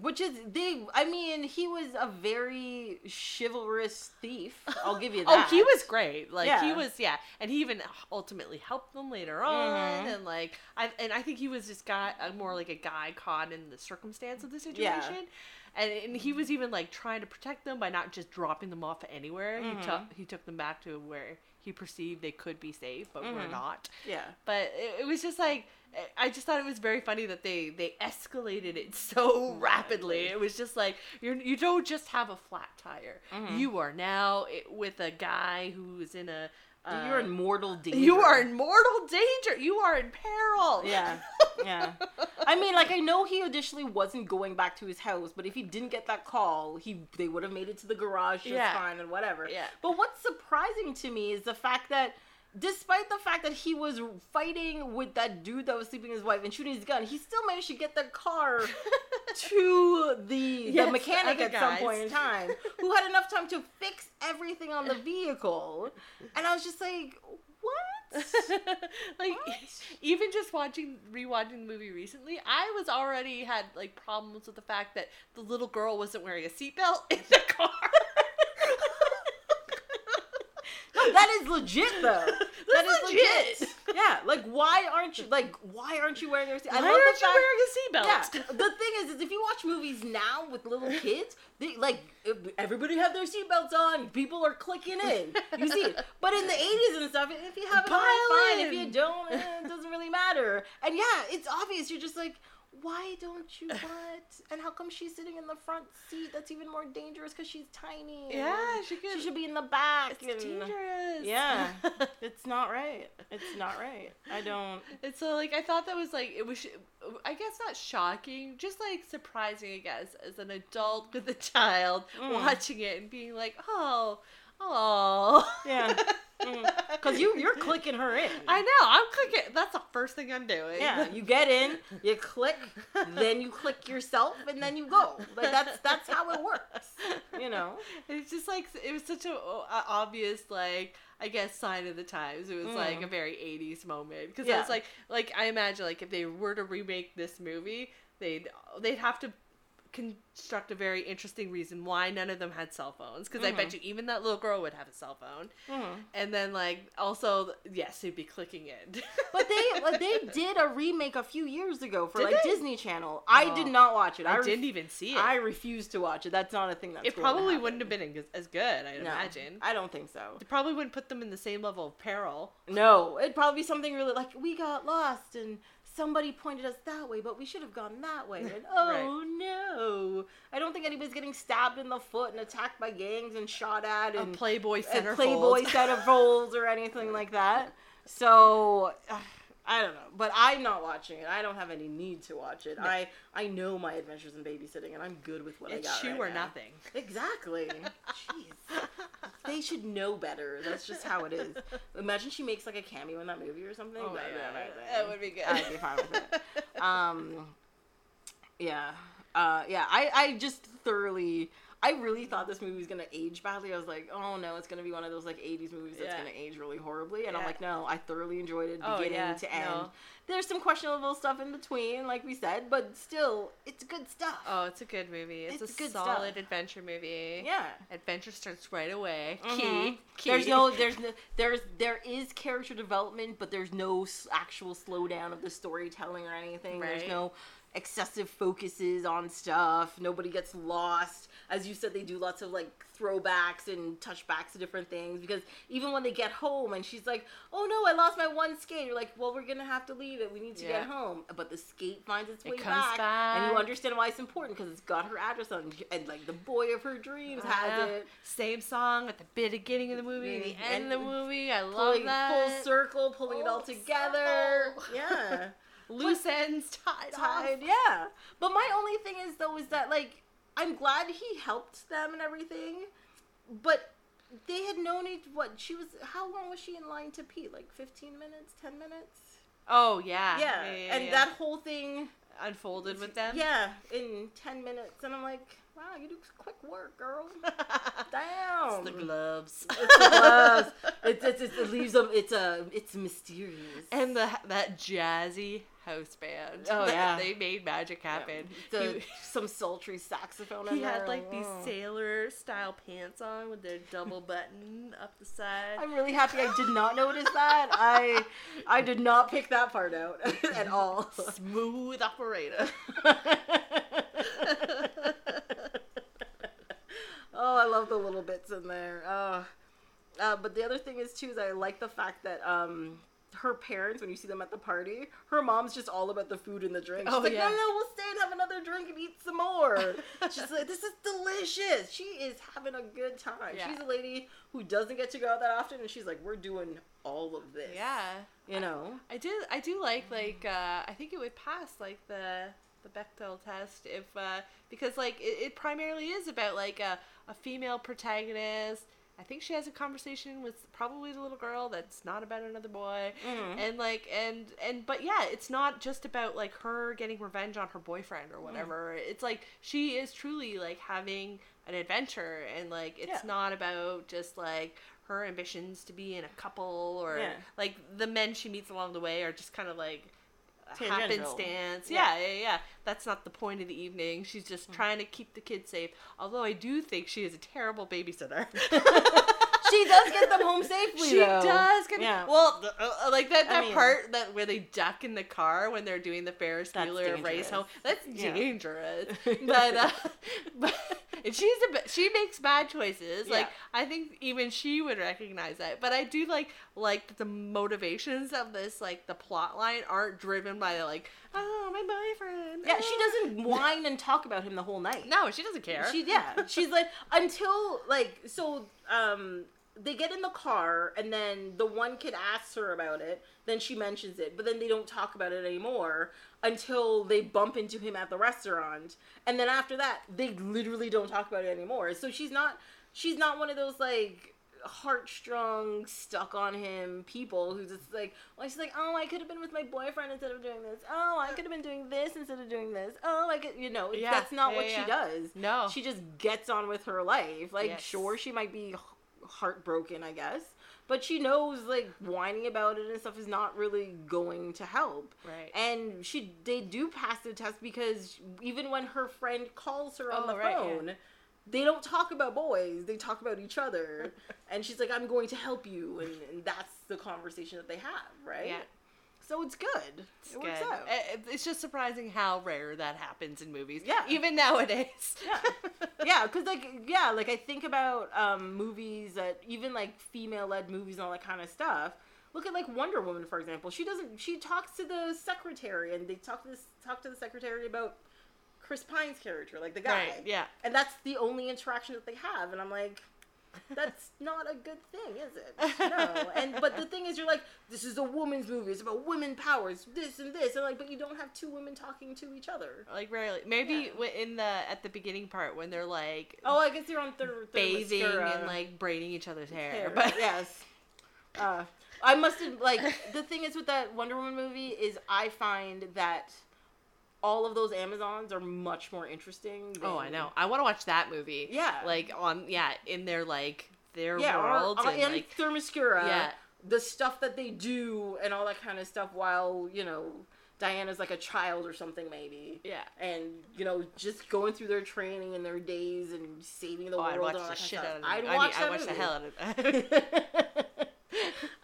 Which is they? I mean, he was a very chivalrous thief. I'll give you that Oh, he was great. Like he was, yeah, and he even ultimately helped them later on, Mhm. and like, I and I think he was just got uh, more like a guy caught in the circumstance of the situation, Yeah. and and he was even like trying to protect them by not just dropping them off anywhere. He Mhm. took he took them back to where he he perceived they could be safe, but were Mhm. not. Yeah. But it, it was just like I just thought it was very funny that they they escalated it so rapidly. It was just like you you don't just have a flat tire. Mhm. You are now with a guy who's in a. Uh, You're in mortal danger. You are in mortal danger. You are in peril. Yeah. Yeah. I mean, like I know he initially wasn't going back to his house, but if he didn't get that call, he they would have made it to the garage just Yeah. fine and whatever. Yeah. But what's surprising to me is the fact that despite the fact that he was fighting with that dude that was sleeping with his wife and shooting his gun, he still managed to get the car to the Yes, the mechanic at some point in time who had enough time to fix everything on the vehicle. And I was just like, what? like What? even just watching rewatching the movie recently, I was already had like problems with the fact that the little girl wasn't wearing a seatbelt in the car. No, that is legit though. that is legit. legit. Yeah, like why aren't you like why aren't you wearing your seat? Why aren't you wearing a Yeah, seatbelt? the thing is, is if you watch movies now with little kids, they like everybody have their seatbelts on. People are clicking in. You see it, but in the '80s and stuff, if you have it on, fine. If you don't, eh, it doesn't really matter. And yeah, it's obvious. You're just like. Why don't you what? And how come she's sitting in the front seat? That's even more dangerous because she's tiny. Yeah, she could. She should be in the back. It's and- dangerous. Yeah, it's not right. It's not right. I don't. And so, like, I thought that was like it was. I guess not shocking, just like surprising. I guess as an adult with a child Mm. watching it and being like, oh, oh, Yeah. Because you you're clicking her in. I know. I'm clicking. That's the first thing I'm doing. Yeah, you get in, you click, then you click yourself, and then you go. Like that's that's how it works. You know. It's just like it was such a, a obvious like I guess sign of the times. It was like Mm. a very '80s moment because Yeah. it's like like I imagine like if they were to remake this movie, they'd they'd have to construct a very interesting reason why none of them had cell phones because I Mm-hmm. bet you even that little girl would have a cell phone and then like also yes they'd be clicking it. But they but they did a remake a few years ago for Did like they? Disney Channel. I Oh. did not watch it. I ref- didn't even see it I refused to watch it. That's not a thing that's it probably wouldn't have been as- good I'd No, imagine I don't think so. it probably wouldn't put them in the same level of peril No, it'd probably be something really like we got lost and somebody pointed us that way, but we should have gone that way. And oh no, I don't think anybody's getting stabbed in the foot and attacked by gangs and shot at a and, Playboy and centerfold Playboy centerfolds or anything like that. So. uh, I don't know, but I'm not watching it. I don't have any need to watch it. I I know my adventures in babysitting, and I'm good with what I it's got. shoe right or now. nothing Exactly. Jeez. They should know better. That's just how it is. Imagine she makes like a cameo in that movie or something. Oh be God. That would be good. I'd be fine with it. Um, yeah. Uh, yeah. I, I just thoroughly. I really thought this movie was gonna age badly. I was like, oh no, it's gonna be one of those like '80s movies that's Yeah. gonna age really horribly. And I'm like, no, I thoroughly enjoyed it Oh, beginning yeah, to end. no. There's some questionable stuff in between, like we said, but still, it's good stuff. Oh, it's a good movie. It's, It's a good solid stuff. adventure movie. yeah. Adventure starts right away. Mhm. Key. Key. There's no, there's no, there's there is character development, but there's no actual slowdown of the storytelling or anything. There's no excessive focuses on stuff. Nobody gets lost. As you said, they do lots of like throwbacks and touchbacks to different things because even when they get home and she's like, "Oh no, I lost my one skate," you're like, "Well, we're gonna have to leave it. We need to Yeah. get home." But the skate finds its It way comes back, and you understand why it's important because it's got her address on, and like the boy of her dreams has Uh, it. Same song at the beginning of the movie, the Mhm. end of the movie. I love that. full circle, pulling it all together. circle. Yeah, Loose ends tied, tied. off. Yeah, but my only thing is though is that like I'm glad he helped them and everything, but they had known it. What she was? How long was she in line to pee? Like 15 minutes, 10 minutes? Oh yeah. Yeah, yeah, and yeah. that whole thing. unfolded with them. Yeah, in 10 minutes, and I'm like, wow, you do quick work, girl. Damn. It's the gloves. It's the gloves. It's, it's, it's, it leaves them. It's a. It's mysterious. and the that jazzy house band. Oh, yeah. they made magic happen. The, He- some sultry saxophone. He had there, like these oh. sailor style pants on with their double button up the side. I'm really happy I did not notice that. I I did not pick that part out at all. Smooth operator. oh, I love the little bits in there. Oh. Uh, but the other thing is too is I like the fact that um her parents when you see them at the party, her mom's just all about the food and the drink. She's Oh, like, yeah. no, no, we'll stay and have another drink and eat some more. She's like, this is delicious. She is having a good time. Yeah. She's a lady who doesn't get to go out that often, and she's like, we're doing all of this. Yeah. you know. I do I do like like uh, I think it would pass like the the Bechdel test if uh, because like it, it primarily is about like a, a female protagonist. I think she has a conversation with probably the little girl that's not about another boy. Mhm. And like and and but yeah, it's not just about like her getting revenge on her boyfriend or whatever. It's like she is truly like having an adventure and like it's Yeah. not about just like her ambitions to be in a couple or Yeah. like the men she meets along the way are just kind of like Tangential. happenstance. Yeah. Yeah. yeah, yeah, That's not the point of the evening. She's Mm. just trying to keep the kids safe. Although I do think she is a terrible babysitter. She does get them home safely. she though. does. Get, Yeah. Well, the- uh, like that, I that mean- part that where they duck in the car when they're doing the Ferris Bueller race home. That's Yeah. dangerous. but uh, but and she's a she makes bad choices. Like I think even she would recognize that. But I do like like the motivations of this like the plot line aren't driven by like oh my boyfriend. Yeah, she oh." doesn't whine and talk about him the whole night. No, she doesn't care. She yeah, she's like until like so um they get in the car and then the one kid asks her about it, then she mentions it, but then they don't talk about it anymore until they bump into him at the restaurant. And then after that, they literally don't talk about it anymore. So she's not she's not one of those like heartstrung, stuck on him people who just like, well, she's like, oh, I could have been with my boyfriend instead of doing this. Oh, I could have been doing this instead of doing this. Oh, I could, you know, Yeah, that's not yeah, what yeah. she does. no. She just gets on with her life. Like, Yes. sure, she might be heartbroken, I guess, but she knows like whining about it and stuff is not really going to help. right. And she, they do pass the test because even when her friend calls her on Oh, the right, yeah. phone, they don't talk about boys. They talk about each other. and she's like, "I'm going to help you," and, and that's the conversation that they have, right? Yeah. So it's good. It's it good. works out. Uh, It's just surprising how rare that happens in movies. Yeah. Even nowadays. Yeah. yeah, because like yeah, like I think about um, movies that even like female-led movies and all that kind of stuff. Look at like Wonder Woman for example. She doesn't. She talks to the secretary, and they talk to this talk to the secretary about Chris Pine's character, like the guy, Right. Yeah. and that's the only interaction that they have. And I'm like. That's not a good thing, is it? No. And but the thing is, you're like, this is a woman's movie. It's about women powers, this and this, and like, but you don't have two women talking to each other. Like rarely. Maybe Yeah. in the at the beginning part when they're like Oh, I guess you're on third, third bathing mascara. and like braiding each other's hair. hair. But yes. Uh, I must have like the thing is with that Wonder Woman movie is I find that all of those Amazons are much more interesting. Than, oh, I know. I want to watch that movie. Yeah. Like on yeah in their like their Yeah, world or, and, and like Themyscira. yeah. The stuff that they do and all that kind of stuff while you know Diana's like a child or something maybe. yeah. And you know, just going through their training and their days and saving the Oh, world I'd watch and all the that shit out of of stuff. it. I'd I watch mean, that I watched the hell out of it.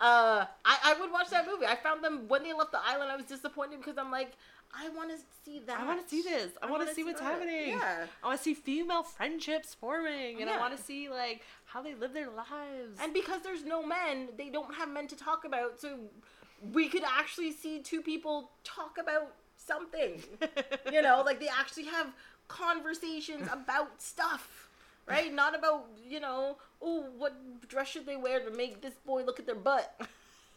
uh, I, I would watch that movie. I found them when they left the island. I was disappointed because I'm like, I want to see that. I want to see this. I, want to see what's that. happening. Yeah. I want to see female friendships forming, and I want to see like how they live their lives. And because there's no men, they don't have men to talk about. So we could actually see two people talk about something. you know, like they actually have conversations about stuff. Right? Not about, you know, oh, what dress should they wear to make this boy look at their butt.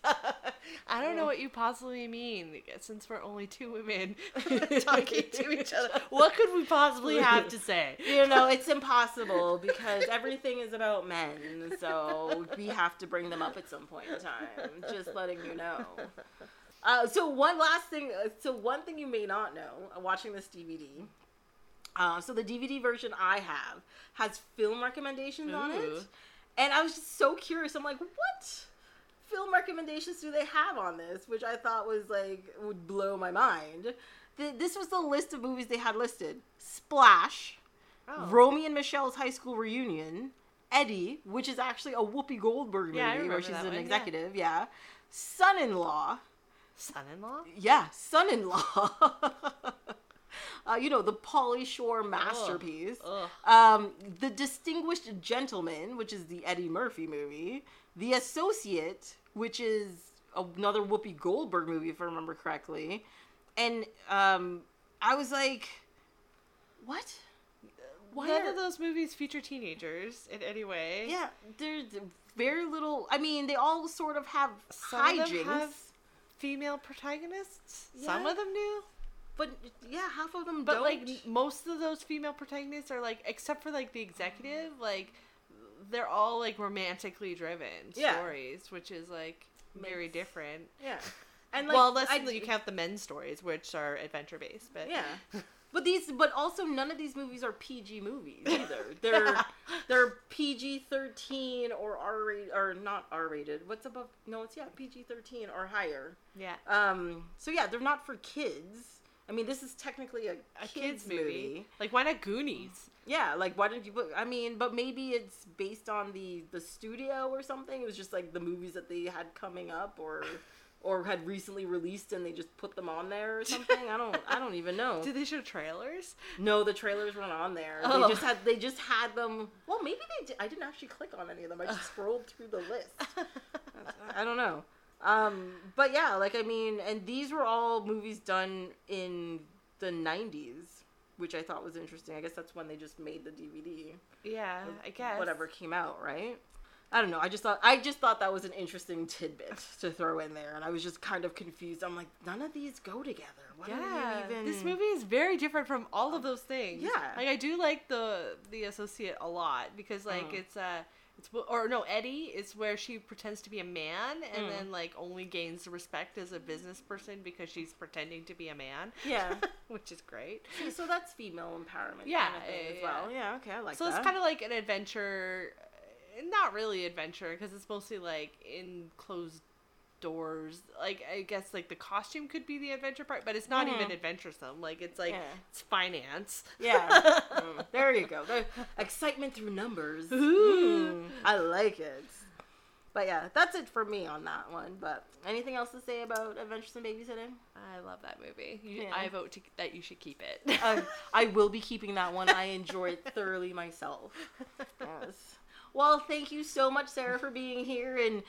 I don't know what you possibly mean, since we're only two women talking to each other. What could we possibly have to say? you know, it's impossible because everything is about men. So we have to bring them up at some point in time. Just letting you know. Uh, so one last thing. uh, So one thing you may not know, uh, watching this DVD. Uh, so the DVD version I have has film recommendations on it, and I was just so curious. I'm like, what film recommendations do they have on this? Which I thought was like would blow my mind. Th- This was the list of movies they had listed: Splash, Oh. Romy and Michelle's high school reunion, Eddie, which is actually a Whoopi Goldberg movie Yeah, where she's an one, executive. Yeah, Son-in-Law. Son-in-law? Yeah, Son-in-Law. uh, you know the Pauly Shore masterpiece. Ugh. Um, the Distinguished Gentleman, which is the Eddie Murphy movie. The Associate, which is another Whoopi Goldberg movie, if I remember correctly. And um, I was like, what? Why None are... of those movies feature teenagers in any way. Yeah, there's very little. I mean, they all sort of have Some hijinks. Of have female protagonists. Yeah. Some of them do. But yeah, half of them but don't. like most of those female protagonists are like, except for like the executive, like they're all like romantically driven yeah. stories, which is like very Makes, different. Yeah. And like, well, unless I, you count the men's stories, which are adventure based, but yeah. But these, but also none of these movies are PG movies either. They're they're PG thirteen or R rated or not R rated. What's above? No, it's yeah PG thirteen or higher. Yeah. Um. So yeah, they're not for kids. I mean, this is technically a, a kids, kids movie. movie. Like, why not Goonies? Yeah, like why didn't you put? I mean, but maybe it's based on the the studio or something. It was just like the movies that they had coming up, or or had recently released and they just put them on there or something. I don't I don't even know. Did they show trailers? No, the trailers weren't on there. Oh. They just had they just had them. Well, maybe they did. I didn't actually click on any of them. I just scrolled through the list. I don't know. Um, but yeah, like I mean, and these were all movies done in the 90s, which I thought was interesting. I guess that's when they just made the DVD. Yeah, I guess. Whatever came out, right? I don't know. I just thought I just thought that was an interesting tidbit to throw in there, and I was just kind of confused. I'm like, none of these go together. What yeah, even... this movie is very different from all of those things. Yeah, like I do like the the associate a lot because like uh-huh. it's uh it's or no Eddie is where she pretends to be a man and mm. then like only gains respect as a business person because she's pretending to be a man. Yeah, which is great. So that's female empowerment. Yeah, kind of yeah, as well. Yeah, okay, I like so that. So it's kind of like an adventure not really adventure because it's mostly like in closed doors. Like I guess like the costume could be the adventure part, but it's not mm. even adventuresome. Like it's like yeah. it's finance. Yeah. mm, there you go. The excitement through numbers. Mm, I like it. But yeah, that's it for me on that one. But anything else to say about Adventures in Babysitting? I love that movie. You, yeah. I vote to, that you should keep it. uh, I will be keeping that one. I enjoy it thoroughly myself. Yes. Well, thank you so much, Sarah, for being here and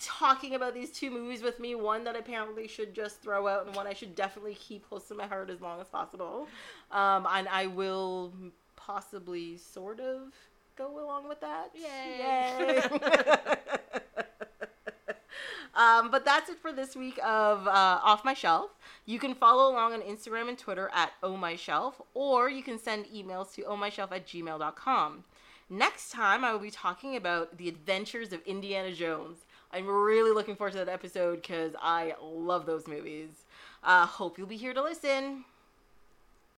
talking about these two movies with me. One that apparently should just throw out, and one I should definitely keep close to my heart as long as possible. Um, and I will possibly sort of go along with that. Yay! Yay. Um, but that's it for this week of uh, Off My Shelf. You can follow along on Instagram and Twitter at Oh My Shelf, or you can send emails to ohmyshelf at gmail.com. Next time, I will be talking about the adventures of Indiana Jones. I'm really looking forward to that episode because I love those movies. Uh, hope you'll be here to listen.